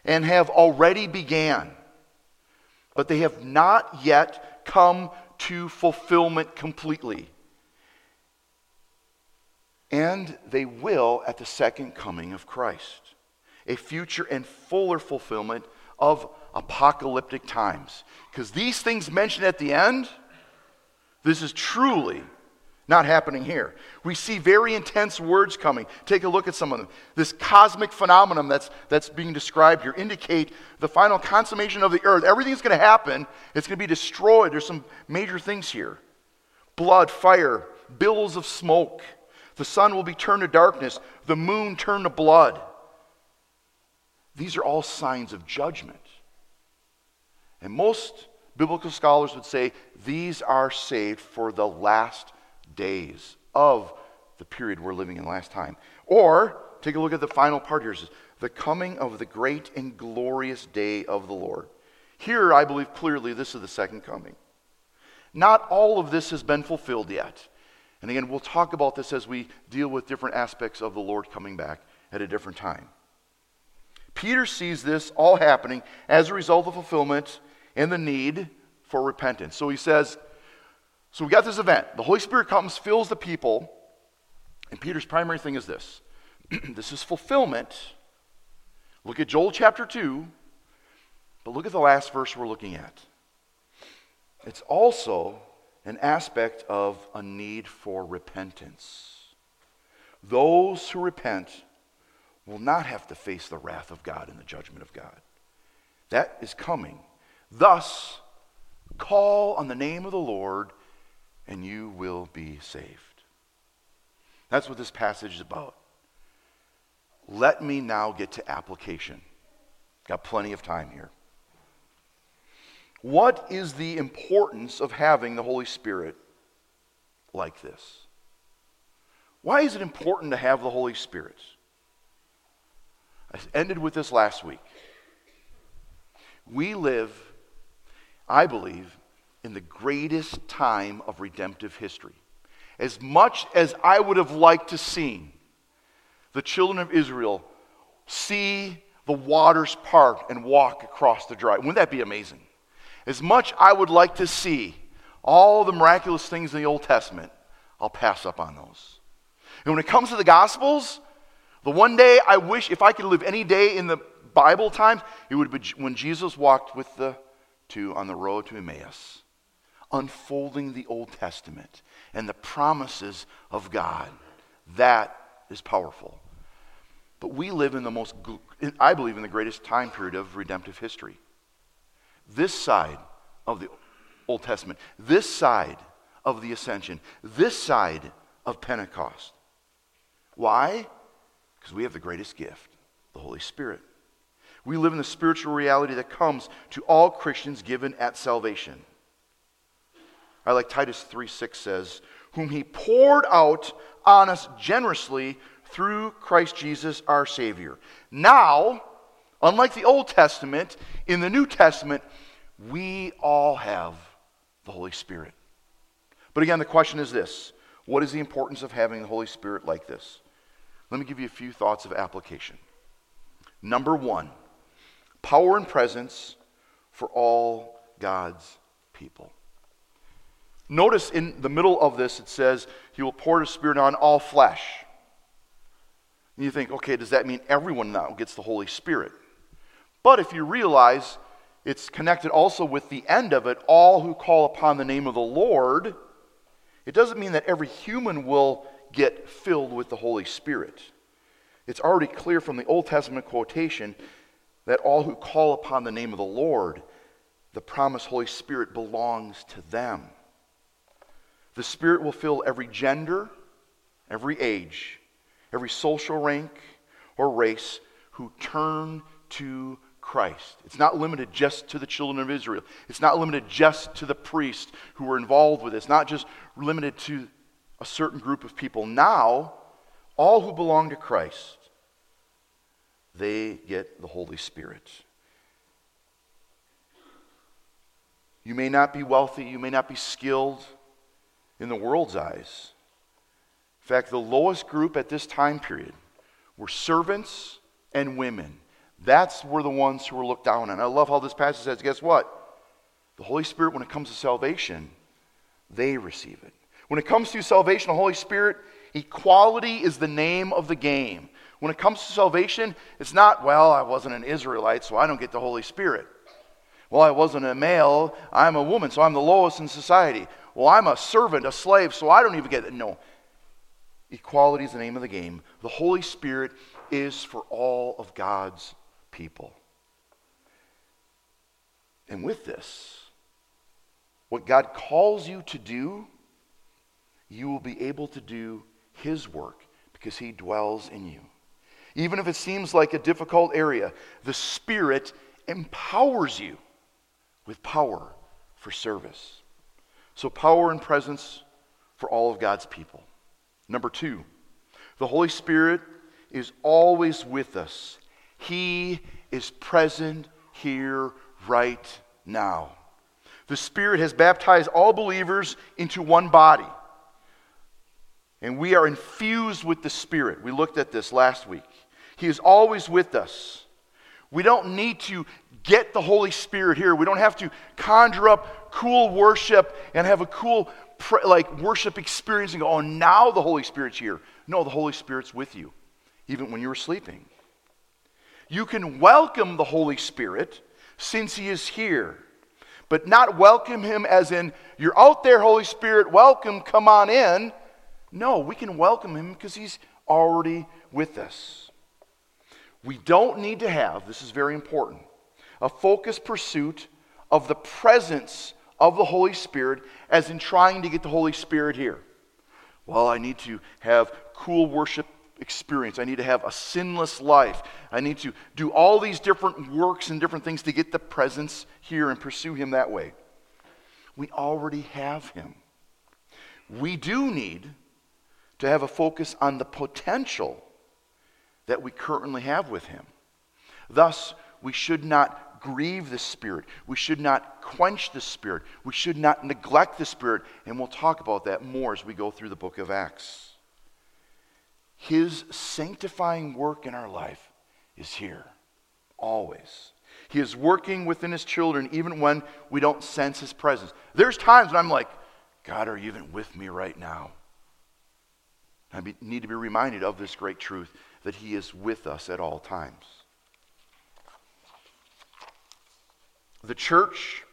and have already began, but they have not yet come to fulfillment completely. And they will at the second coming of Christ, a future and fuller fulfillment of apocalyptic times. Because these things mentioned at the end, this is truly not happening here. We see very intense words coming. Take a look at some of them. This cosmic phenomenon that's, that's being described here indicate the final consummation of the earth. Everything's going to happen. It's going to be destroyed. There's some major things here. Blood, fire, billows of smoke. The sun will be turned to darkness. The moon turned to blood. These are all signs of judgment. And most biblical scholars would say these are saved for the last days of the period we're living in last time. Or take a look at the final part here. The coming of the great and glorious day of the Lord. Here, I believe clearly this is the second coming. Not all of this has been fulfilled yet. And again, we'll talk about this as we deal with different aspects of the Lord coming back at a different time. Peter sees this all happening as a result of fulfillment and the need for repentance. So he says, so we got this event. The Holy Spirit comes, fills the people, and Peter's primary thing is this [CLEARS THROAT] this is fulfillment. Look at Joel chapter 2, but look at the last verse we're looking at. It's also an aspect of a need for repentance. Those who repent will not have to face the wrath of God and the judgment of God. That is coming. Thus, call on the name of the Lord and you will be saved. That's what this passage is about. Let me now get to application. Got plenty of time here. What is the importance of having the Holy Spirit like this? Why is it important to have the Holy Spirit? I ended with this last week. We live, I believe, in the greatest time of redemptive history. As much as I would have liked to see the children of Israel see the waters part and walk across the dry, wouldn't that be amazing? As much I would like to see all the miraculous things in the Old Testament, I'll pass up on those. And when it comes to the Gospels, the one day I wish, if I could live any day in the Bible times, it would be when Jesus walked with the two on the road to Emmaus unfolding the Old Testament and the promises of God. That is powerful. But we live in the most, I believe, in the greatest time period of redemptive history. This side of the Old Testament, this side of the ascension, this side of Pentecost. Why? Because we have the greatest gift, the Holy Spirit. We live in the spiritual reality that comes to all Christians given at salvation. I like Titus 3 6 says, Whom he poured out on us generously through Christ Jesus our Savior. Now, unlike the Old Testament, in the New Testament, we all have the Holy Spirit. But again, the question is this What is the importance of having the Holy Spirit like this? Let me give you a few thoughts of application. Number one, power and presence for all God's people. Notice in the middle of this, it says, He will pour His Spirit on all flesh. And you think, okay, does that mean everyone now gets the Holy Spirit? But if you realize it's connected also with the end of it, all who call upon the name of the Lord, it doesn't mean that every human will get filled with the Holy Spirit. It's already clear from the Old Testament quotation that all who call upon the name of the Lord, the promised Holy Spirit belongs to them. The Spirit will fill every gender, every age, every social rank or race who turn to Christ. It's not limited just to the children of Israel. It's not limited just to the priests who were involved with it. It's not just limited to a certain group of people. Now, all who belong to Christ, they get the Holy Spirit. You may not be wealthy, you may not be skilled in the world's eyes. In fact, the lowest group at this time period were servants and women. That's were the ones who were looked down on. I love how this passage says, guess what? The Holy Spirit, when it comes to salvation, they receive it. When it comes to salvation, the Holy Spirit, equality is the name of the game. When it comes to salvation, it's not, well, I wasn't an Israelite, so I don't get the Holy Spirit. Well, I wasn't a male, I'm a woman, so I'm the lowest in society. Well, I'm a servant, a slave, so I don't even get it. No. Equality is the name of the game. The Holy Spirit is for all of God's people. And with this, what God calls you to do, you will be able to do His work because He dwells in you. Even if it seems like a difficult area, the Spirit empowers you with power for service. So, power and presence for all of God's people. Number two, the Holy Spirit is always with us he is present here right now. The Spirit has baptized all believers into one body. And we are infused with the Spirit. We looked at this last week. He is always with us. We don't need to get the Holy Spirit here. We don't have to conjure up cool worship and have a cool like worship experience and go, "Oh, now the Holy Spirit's here." No, the Holy Spirit's with you even when you were sleeping. You can welcome the Holy Spirit since He is here, but not welcome Him as in, you're out there, Holy Spirit, welcome, come on in. No, we can welcome Him because He's already with us. We don't need to have, this is very important, a focused pursuit of the presence of the Holy Spirit as in trying to get the Holy Spirit here. Well, I need to have cool worship experience. I need to have a sinless life. I need to do all these different works and different things to get the presence here and pursue Him that way. We already have Him. We do need to have a focus on the potential that we currently have with Him. Thus, we should not grieve the Spirit. We should not quench the Spirit. We should not neglect the Spirit. And we'll talk about that more as we go through the book of Acts. His sanctifying work in our life is here, always. He is working within His children even when we don't sense His presence. There's times when I'm like, God, are you even with me right now? I need to be reminded of this great truth that He is with us at all times. The church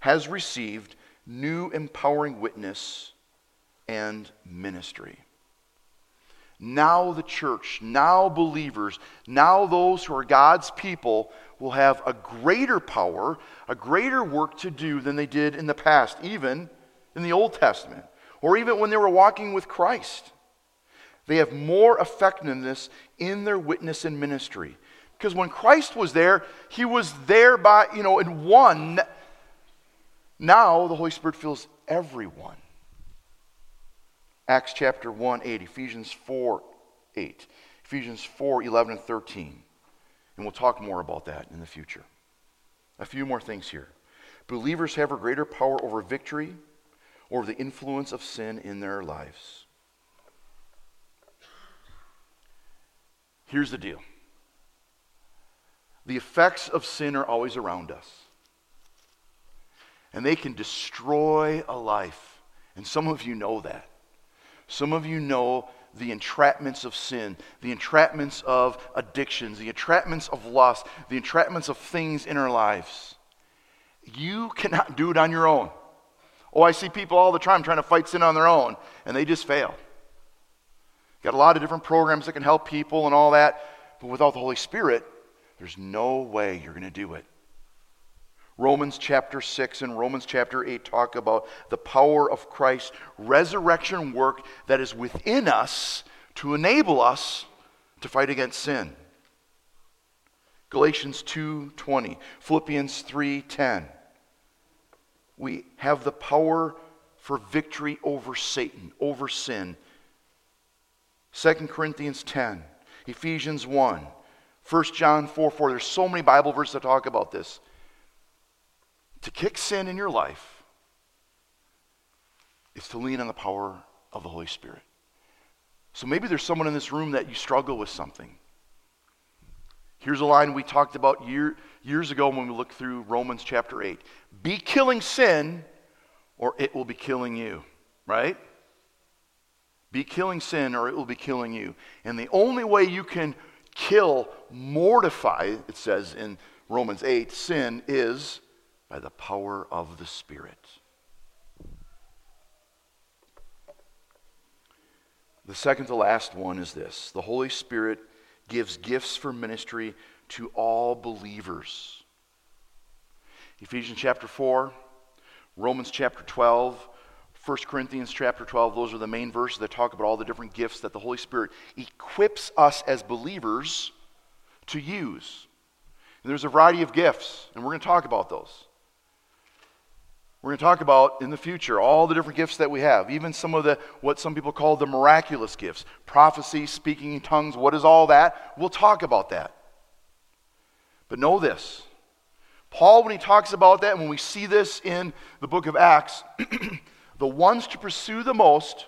has received new empowering witness and ministry. Now, the church, now believers, now those who are God's people will have a greater power, a greater work to do than they did in the past, even in the Old Testament, or even when they were walking with Christ. They have more effectiveness in their witness and ministry. Because when Christ was there, he was there by, you know, in one. Now the Holy Spirit fills everyone. Acts chapter 1, 8, Ephesians 4, 8, Ephesians 4, 11 and 13. And we'll talk more about that in the future. A few more things here. Believers have a greater power over victory, over the influence of sin in their lives. Here's the deal the effects of sin are always around us, and they can destroy a life. And some of you know that. Some of you know the entrapments of sin, the entrapments of addictions, the entrapments of lust, the entrapments of things in our lives. You cannot do it on your own. Oh, I see people all the time trying to fight sin on their own, and they just fail. Got a lot of different programs that can help people and all that, but without the Holy Spirit, there's no way you're going to do it. Romans chapter 6 and Romans chapter 8 talk about the power of Christ's resurrection work that is within us to enable us to fight against sin. Galatians 2:20, Philippians 3:10. We have the power for victory over Satan, over sin. 2 Corinthians 10, Ephesians 1, 1 John 4 4. There's so many Bible verses that talk about this to kick sin in your life is to lean on the power of the Holy Spirit. So maybe there's someone in this room that you struggle with something. Here's a line we talked about year, years ago when we looked through Romans chapter 8 Be killing sin, or it will be killing you, right? Be killing sin, or it will be killing you. And the only way you can kill, mortify, it says in Romans 8, sin is by the power of the Spirit. The second to last one is this the Holy Spirit gives gifts for ministry to all believers. Ephesians chapter 4, Romans chapter 12, 1 Corinthians chapter 12, those are the main verses that talk about all the different gifts that the Holy Spirit equips us as believers to use. And there's a variety of gifts, and we're going to talk about those. We're going to talk about in the future all the different gifts that we have, even some of the what some people call the miraculous gifts prophecy, speaking in tongues. What is all that? We'll talk about that. But know this Paul, when he talks about that, when we see this in the book of Acts, [CLEARS THROAT] the ones to pursue the most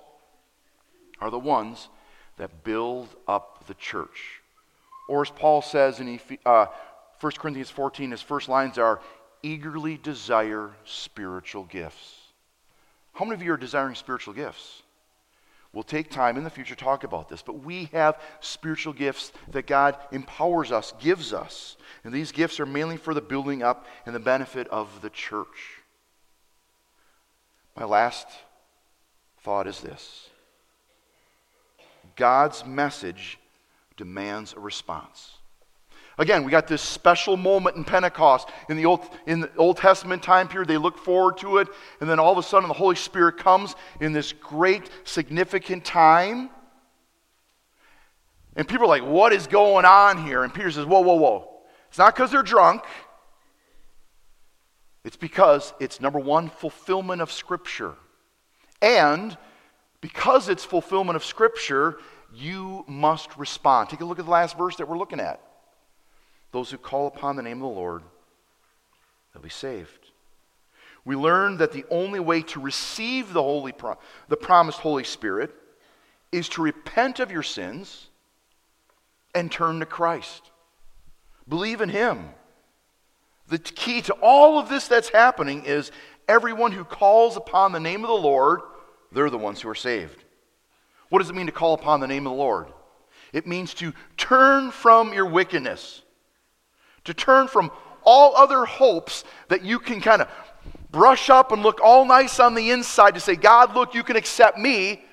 are the ones that build up the church. Or as Paul says in uh, 1 Corinthians 14, his first lines are eagerly desire spiritual gifts. How many of you are desiring spiritual gifts? We'll take time in the future to talk about this, but we have spiritual gifts that God empowers us, gives us. And these gifts are mainly for the building up and the benefit of the church. My last thought is this God's message demands a response. Again, we got this special moment in Pentecost. In the, Old, in the Old Testament time period, they look forward to it. And then all of a sudden, the Holy Spirit comes in this great, significant time. And people are like, what is going on here? And Peter says, whoa, whoa, whoa. It's not because they're drunk. It's because it's number one, fulfillment of Scripture. And because it's fulfillment of Scripture, you must respond. Take a look at the last verse that we're looking at. Those who call upon the name of the Lord, they'll be saved. We learn that the only way to receive the, holy pro- the promised Holy Spirit is to repent of your sins and turn to Christ. Believe in Him. The key to all of this that's happening is everyone who calls upon the name of the Lord, they're the ones who are saved. What does it mean to call upon the name of the Lord? It means to turn from your wickedness to turn from all other hopes that you can kind of brush up and look all nice on the inside to say, God, look, you can accept me,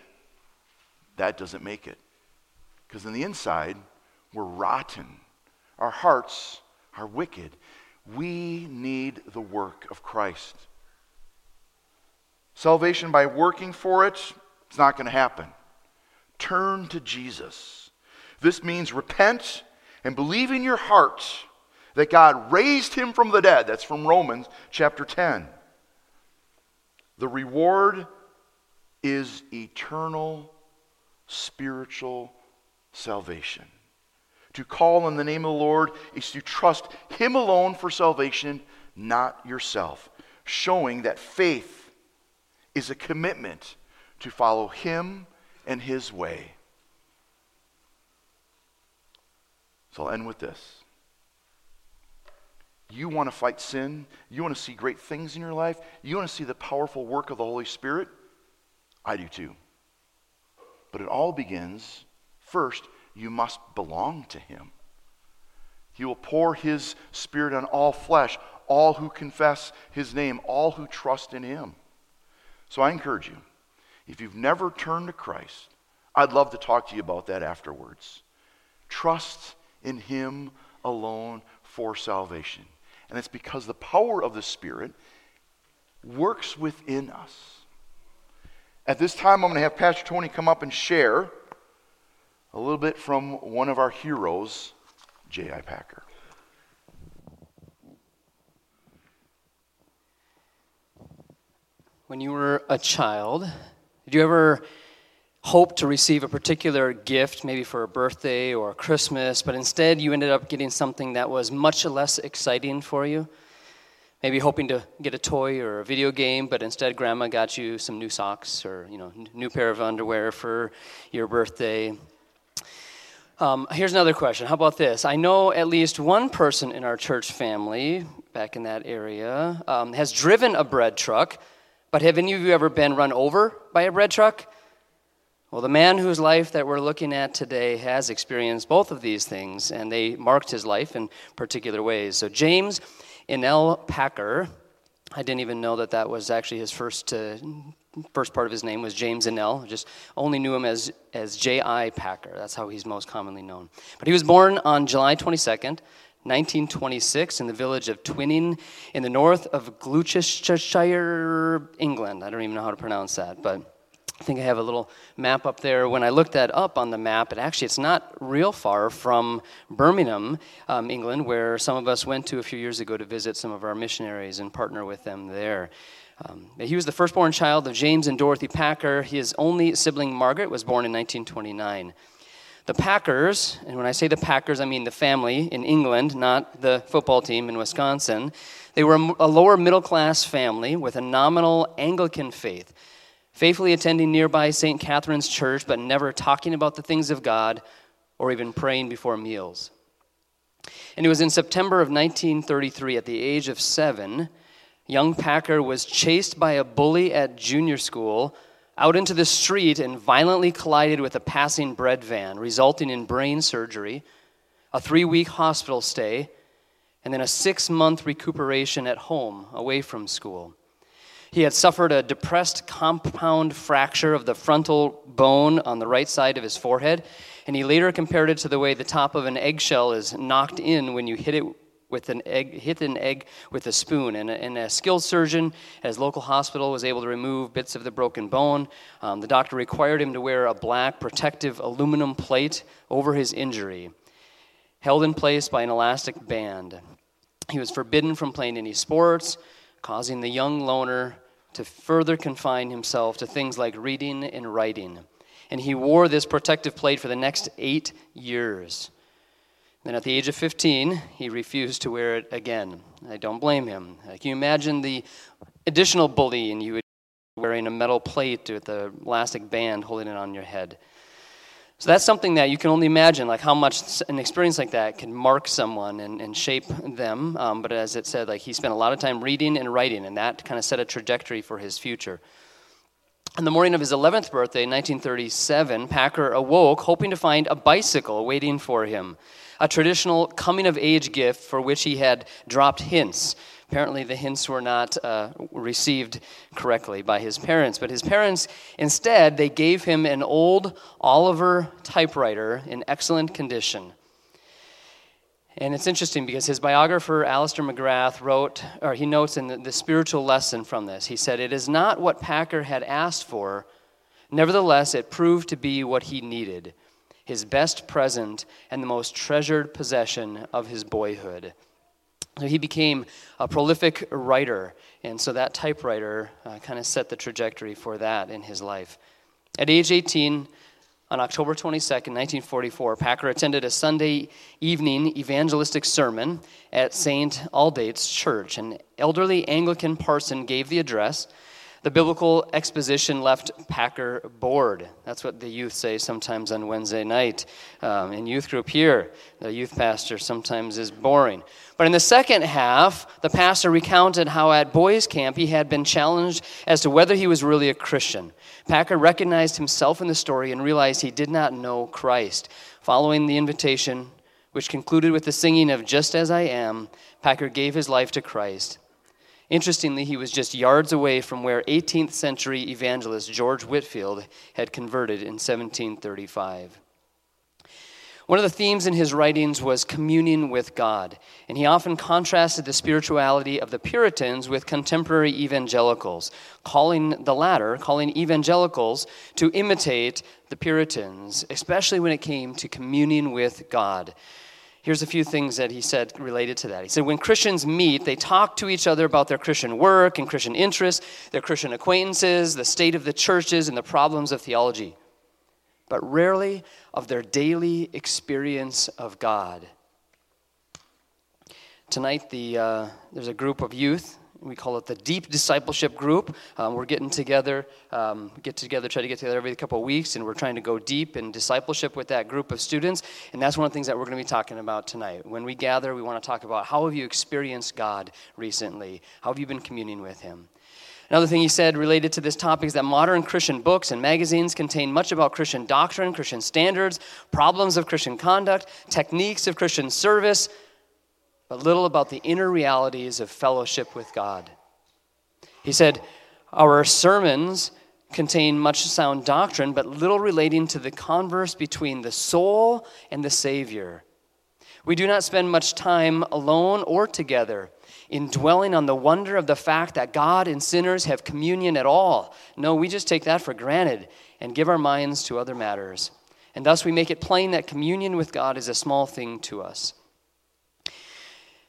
that doesn't make it. Because in the inside, we're rotten. Our hearts are wicked. We need the work of Christ. Salvation by working for it, it's not going to happen. Turn to Jesus. This means repent and believe in your heart that God raised him from the dead. That's from Romans chapter 10. The reward is eternal spiritual salvation. To call on the name of the Lord is to trust Him alone for salvation, not yourself, showing that faith is a commitment to follow Him and His way. So I'll end with this. You want to fight sin. You want to see great things in your life. You want to see the powerful work of the Holy Spirit. I do too. But it all begins first, you must belong to Him. He will pour His Spirit on all flesh, all who confess His name, all who trust in Him. So I encourage you, if you've never turned to Christ, I'd love to talk to you about that afterwards. Trust in Him alone for salvation. And it's because the power of the Spirit works within us. At this time, I'm going to have Pastor Tony come up and share a little bit from one of our heroes, J.I. Packer. When you were a child, did you ever hope to receive a particular gift, maybe for a birthday or Christmas, but instead you ended up getting something that was much less exciting for you? Maybe hoping to get a toy or a video game, but instead grandma got you some new socks or, you know, new pair of underwear for your birthday. Um, here's another question. How about this? I know at least one person in our church family back in that area um, has driven a bread truck, but have any of you ever been run over by a bread truck? Well, the man whose life that we're looking at today has experienced both of these things, and they marked his life in particular ways. So, James Innell Packer, I didn't even know that that was actually his first uh, first part of his name was James Innell. Just only knew him as, as J.I. Packer. That's how he's most commonly known. But he was born on July 22nd, 1926, in the village of Twyning in the north of Gloucestershire, England. I don't even know how to pronounce that, but I think I have a little map up there. When I looked that up on the map, it actually it's not real far from Birmingham, um, England, where some of us went to a few years ago to visit some of our missionaries and partner with them there. Um, he was the firstborn child of James and Dorothy Packer. His only sibling, Margaret, was born in 1929. The Packers, and when I say the Packers, I mean the family in England, not the football team in Wisconsin. They were a lower middle class family with a nominal Anglican faith faithfully attending nearby St. Catherine's Church, but never talking about the things of God or even praying before meals. And it was in September of 1933, at the age of seven, young Packer was chased by a bully at junior school out into the street and violently collided with a passing bread van, resulting in brain surgery, a three week hospital stay, and then a six month recuperation at home away from school. He had suffered a depressed compound fracture of the frontal bone on the right side of his forehead, and he later compared it to the way the top of an eggshell is knocked in when you hit it with an egg, hit an egg with a spoon. And a, and a skilled surgeon at his local hospital was able to remove bits of the broken bone. Um, the doctor required him to wear a black protective aluminum plate over his injury, held in place by an elastic band. He was forbidden from playing any sports causing the young loner to further confine himself to things like reading and writing. And he wore this protective plate for the next eight years. Then at the age of 15, he refused to wear it again. I don't blame him. Can you imagine the additional bullying you would wearing a metal plate with a elastic band holding it on your head? So that's something that you can only imagine, like how much an experience like that can mark someone and, and shape them. Um, but as it said, like he spent a lot of time reading and writing, and that kind of set a trajectory for his future. On the morning of his 11th birthday, 1937, Packer awoke hoping to find a bicycle waiting for him, a traditional coming of age gift for which he had dropped hints. Apparently, the hints were not uh, received correctly by his parents, but his parents instead they gave him an old Oliver typewriter in excellent condition. And it's interesting because his biographer, Alister McGrath, wrote, or he notes in the, the spiritual lesson from this, he said, It is not what Packer had asked for, nevertheless, it proved to be what he needed his best present and the most treasured possession of his boyhood. So he became a prolific writer, and so that typewriter uh, kind of set the trajectory for that in his life. At age 18, on October 22nd, 1944, Packer attended a Sunday evening evangelistic sermon at St. Aldate's Church. An elderly Anglican parson gave the address. The biblical exposition left Packer bored. That's what the youth say sometimes on Wednesday night um, in youth group here. The youth pastor sometimes is boring. But in the second half, the pastor recounted how at boys' camp he had been challenged as to whether he was really a Christian. Packer recognized himself in the story and realized he did not know Christ. Following the invitation, which concluded with the singing of Just As I Am, Packer gave his life to Christ. Interestingly, he was just yards away from where 18th century evangelist George Whitefield had converted in 1735. One of the themes in his writings was communion with God, and he often contrasted the spirituality of the Puritans with contemporary evangelicals, calling the latter, calling evangelicals to imitate the Puritans, especially when it came to communion with God. Here's a few things that he said related to that. He said, When Christians meet, they talk to each other about their Christian work and Christian interests, their Christian acquaintances, the state of the churches, and the problems of theology, but rarely of their daily experience of God. Tonight, the, uh, there's a group of youth we call it the Deep Discipleship Group. Um, we're getting together, um, get together, try to get together every couple of weeks, and we're trying to go deep in discipleship with that group of students. And that's one of the things that we're going to be talking about tonight. When we gather, we want to talk about how have you experienced God recently? How have you been communing with Him? Another thing he said related to this topic is that modern Christian books and magazines contain much about Christian doctrine, Christian standards, problems of Christian conduct, techniques of Christian service, but little about the inner realities of fellowship with God. He said, Our sermons contain much sound doctrine, but little relating to the converse between the soul and the Savior. We do not spend much time alone or together in dwelling on the wonder of the fact that God and sinners have communion at all. No, we just take that for granted and give our minds to other matters. And thus we make it plain that communion with God is a small thing to us.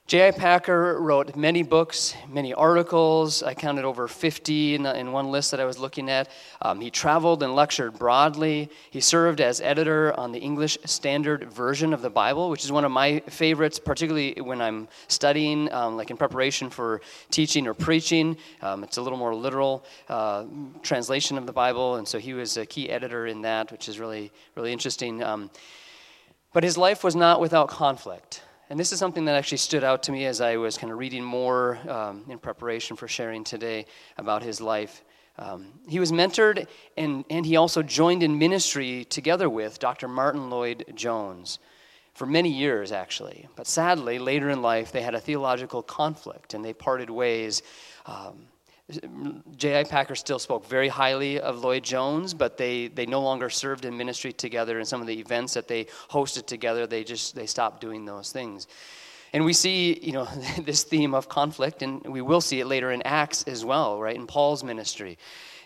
J.I. Packer wrote many books, many articles. I counted over 50 in, in one list that I was looking at. Um, he traveled and lectured broadly. He served as editor on the English Standard Version of the Bible, which is one of my favorites, particularly when I'm studying, um, like in preparation for teaching or preaching. Um, it's a little more literal uh, translation of the Bible, and so he was a key editor in that, which is really, really interesting. Um, but his life was not without conflict. And this is something that actually stood out to me as I was kind of reading more um, in preparation for sharing today about his life. Um, he was mentored and, and he also joined in ministry together with Dr. Martin Lloyd Jones for many years, actually. But sadly, later in life, they had a theological conflict and they parted ways. Um, J.I. Packer still spoke very highly of Lloyd-Jones, but they, they no longer served in ministry together. And some of the events that they hosted together, they just they stopped doing those things. And we see, you know, [LAUGHS] this theme of conflict, and we will see it later in Acts as well, right, in Paul's ministry.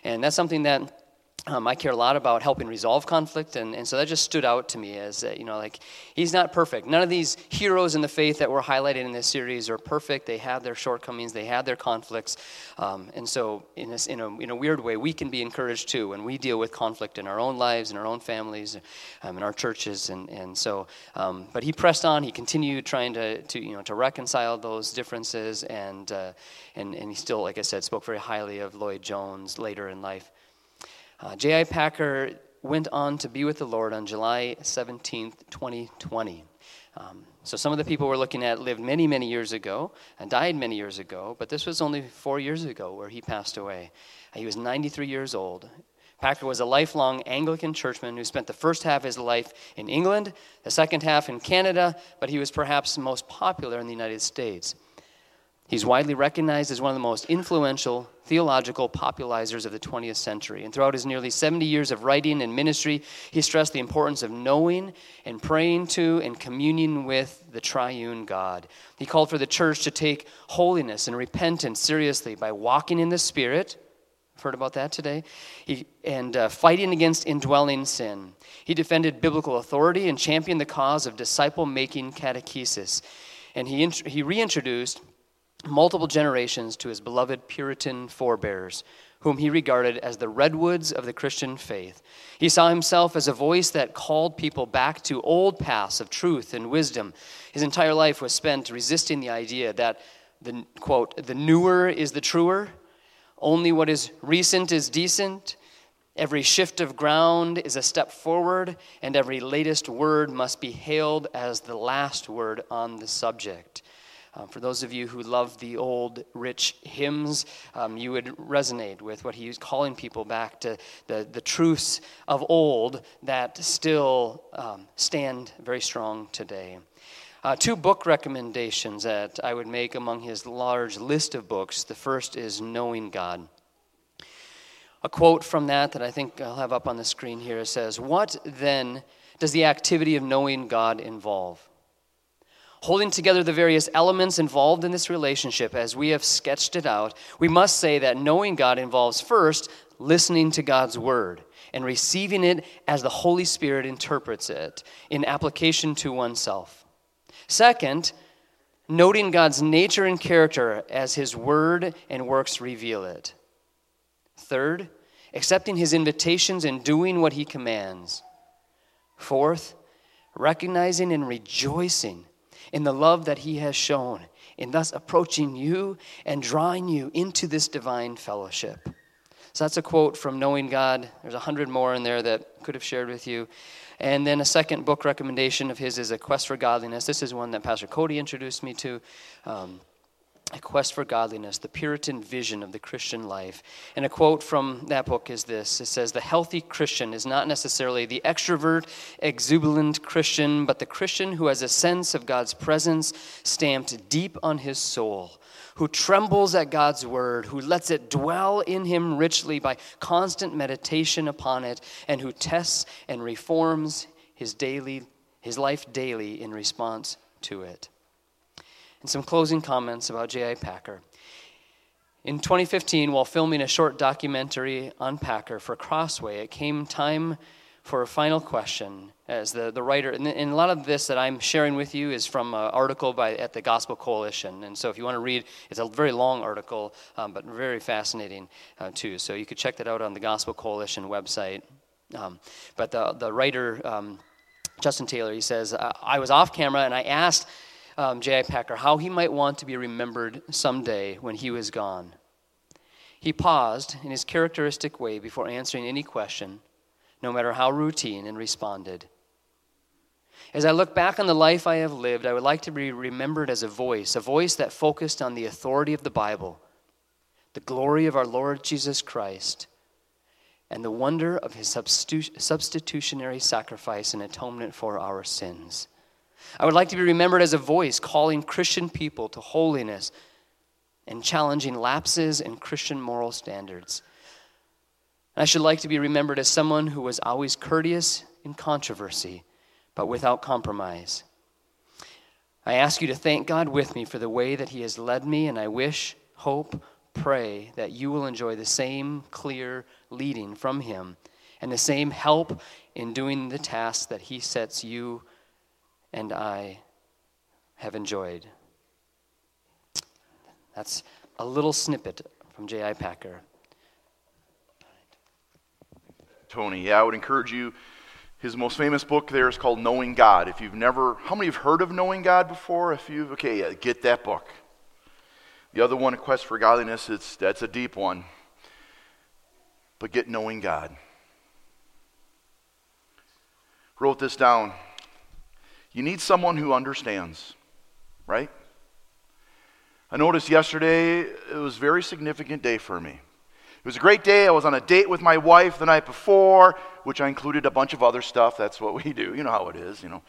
And that's something that um, I care a lot about helping resolve conflict, and, and so that just stood out to me as, uh, you know, like, he's not perfect. None of these heroes in the faith that were highlighted in this series are perfect. They have their shortcomings, they have their conflicts. Um, and so, in, in, a, in a weird way, we can be encouraged too when we deal with conflict in our own lives, in our own families, um, in our churches. And, and so, um, but he pressed on, he continued trying to, to, you know, to reconcile those differences, and, uh, and, and he still, like I said, spoke very highly of Lloyd-Jones later in life. Uh, J.I. Packer went on to be with the Lord on July 17th, 2020. Um, so some of the people we're looking at lived many, many years ago and died many years ago, but this was only four years ago where he passed away. Uh, he was 93 years old. Packer was a lifelong Anglican churchman who spent the first half of his life in England, the second half in Canada, but he was perhaps most popular in the United States. He's widely recognized as one of the most influential theological popularizers of the 20th century. And throughout his nearly 70 years of writing and ministry, he stressed the importance of knowing and praying to and communion with the triune God. He called for the church to take holiness and repentance seriously by walking in the Spirit. I've heard about that today. He, and uh, fighting against indwelling sin. He defended biblical authority and championed the cause of disciple making catechesis. And he, he reintroduced multiple generations to his beloved Puritan forebears, whom he regarded as the redwoods of the Christian faith. He saw himself as a voice that called people back to old paths of truth and wisdom. His entire life was spent resisting the idea that the quote, the newer is the truer. Only what is recent is decent. Every shift of ground is a step forward, and every latest word must be hailed as the last word on the subject. Um, for those of you who love the old rich hymns, um, you would resonate with what he's calling people back to the, the truths of old that still um, stand very strong today. Uh, two book recommendations that I would make among his large list of books. The first is Knowing God. A quote from that that I think I'll have up on the screen here says, What then does the activity of knowing God involve? Holding together the various elements involved in this relationship as we have sketched it out, we must say that knowing God involves first listening to God's word and receiving it as the Holy Spirit interprets it in application to oneself. Second, noting God's nature and character as his word and works reveal it. Third, accepting his invitations and doing what he commands. Fourth, recognizing and rejoicing in the love that He has shown, in thus approaching you and drawing you into this divine fellowship. So that's a quote from Knowing God. There's a hundred more in there that could have shared with you. And then a second book recommendation of his is A Quest for Godliness. This is one that Pastor Cody introduced me to. Um, a Quest for Godliness, the Puritan Vision of the Christian Life. And a quote from that book is this It says, The healthy Christian is not necessarily the extrovert, exuberant Christian, but the Christian who has a sense of God's presence stamped deep on his soul, who trembles at God's word, who lets it dwell in him richly by constant meditation upon it, and who tests and reforms his daily his life daily in response to it and some closing comments about J.I. Packer. In 2015, while filming a short documentary on Packer for Crossway, it came time for a final question as the, the writer and, and a lot of this that i'm sharing with you is from an article by at the gospel coalition and so if you want to read it's a very long article um, but very fascinating uh, too so you could check that out on the gospel coalition website um, but the, the writer um, justin taylor he says i was off camera and i asked um, J.I. Packer how he might want to be remembered someday when he was gone. He paused in his characteristic way before answering any question, no matter how routine, and responded. As I look back on the life I have lived, I would like to be remembered as a voice, a voice that focused on the authority of the Bible, the glory of our Lord Jesus Christ, and the wonder of his substitutionary sacrifice and atonement for our sins. I would like to be remembered as a voice calling Christian people to holiness and challenging lapses in Christian moral standards. I should like to be remembered as someone who was always courteous in controversy, but without compromise. I ask you to thank God with me for the way that He has led me, and I wish, hope, pray that you will enjoy the same clear leading from Him and the same help in doing the tasks that He sets you and I have enjoyed. That's a little snippet from J.I. Packer. Tony, yeah, I would encourage you. His most famous book there is called Knowing God. If you've never, how many have heard of Knowing God before? If you've, okay, yeah, get that book. The other one, A Quest for Godliness, it's, that's a deep one. But get Knowing God. Wrote this down. You need someone who understands, right? I noticed yesterday it was a very significant day for me. It was a great day. I was on a date with my wife the night before, which I included a bunch of other stuff. That's what we [LAUGHS] do. You know how it is, you know.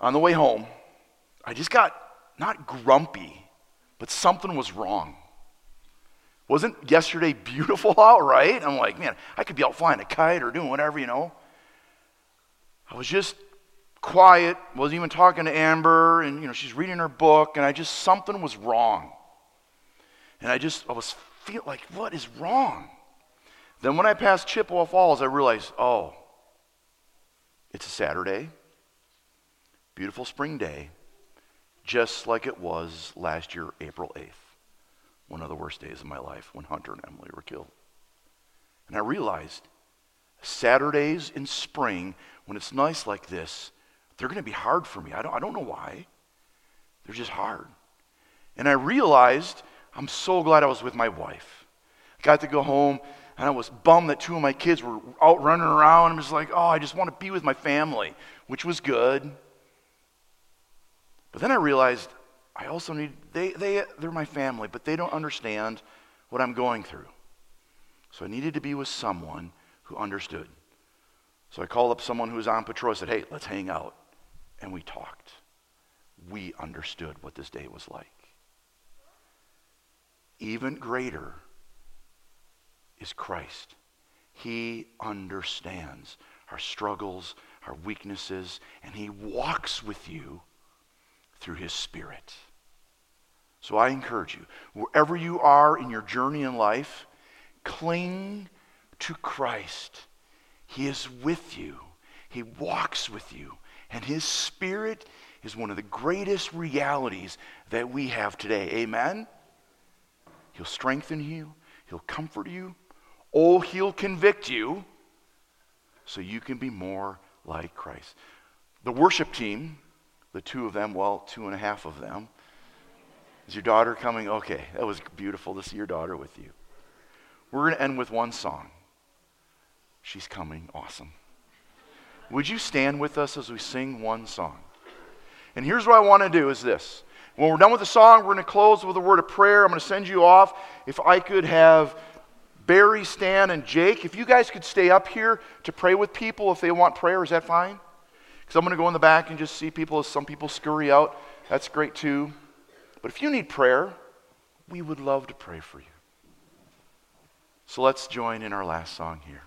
On the way home, I just got not grumpy, but something was wrong. Wasn't yesterday beautiful [LAUGHS] out, right? I'm like, man, I could be out flying a kite or doing whatever, you know. I was just quiet, wasn't even talking to Amber, and you know, she's reading her book, and I just something was wrong. And I just I was feel like, what is wrong? Then when I passed Chippewa Falls, I realized, oh, it's a Saturday, beautiful spring day, just like it was last year, April 8th, one of the worst days of my life when Hunter and Emily were killed. And I realized Saturdays in spring, when it's nice like this, they're going to be hard for me. I don't, I don't know why. They're just hard. And I realized I'm so glad I was with my wife I got to go home, and I was bummed that two of my kids were out running around. I'm just like, oh, I just want to be with my family, which was good. But then I realized I also need, they, they, they're my family, but they don't understand what I'm going through. So I needed to be with someone who understood. So I called up someone who was on patrol. I said, hey, let's hang out. And we talked. We understood what this day was like. Even greater is Christ. He understands our struggles, our weaknesses, and He walks with you through His Spirit. So I encourage you, wherever you are in your journey in life, cling to Christ. He is with you, He walks with you, and His Spirit is one of the greatest realities that we have today. Amen? He'll strengthen you, He'll comfort you, oh, He'll convict you so you can be more like Christ. The worship team, the two of them, well, two and a half of them, is your daughter coming? Okay, that was beautiful to see your daughter with you. We're going to end with one song. She's coming. Awesome. Would you stand with us as we sing one song? And here's what I want to do is this. When we're done with the song, we're going to close with a word of prayer. I'm going to send you off. If I could have Barry, Stan, and Jake, if you guys could stay up here to pray with people if they want prayer, is that fine? Because I'm going to go in the back and just see people as some people scurry out. That's great too. But if you need prayer, we would love to pray for you. So let's join in our last song here.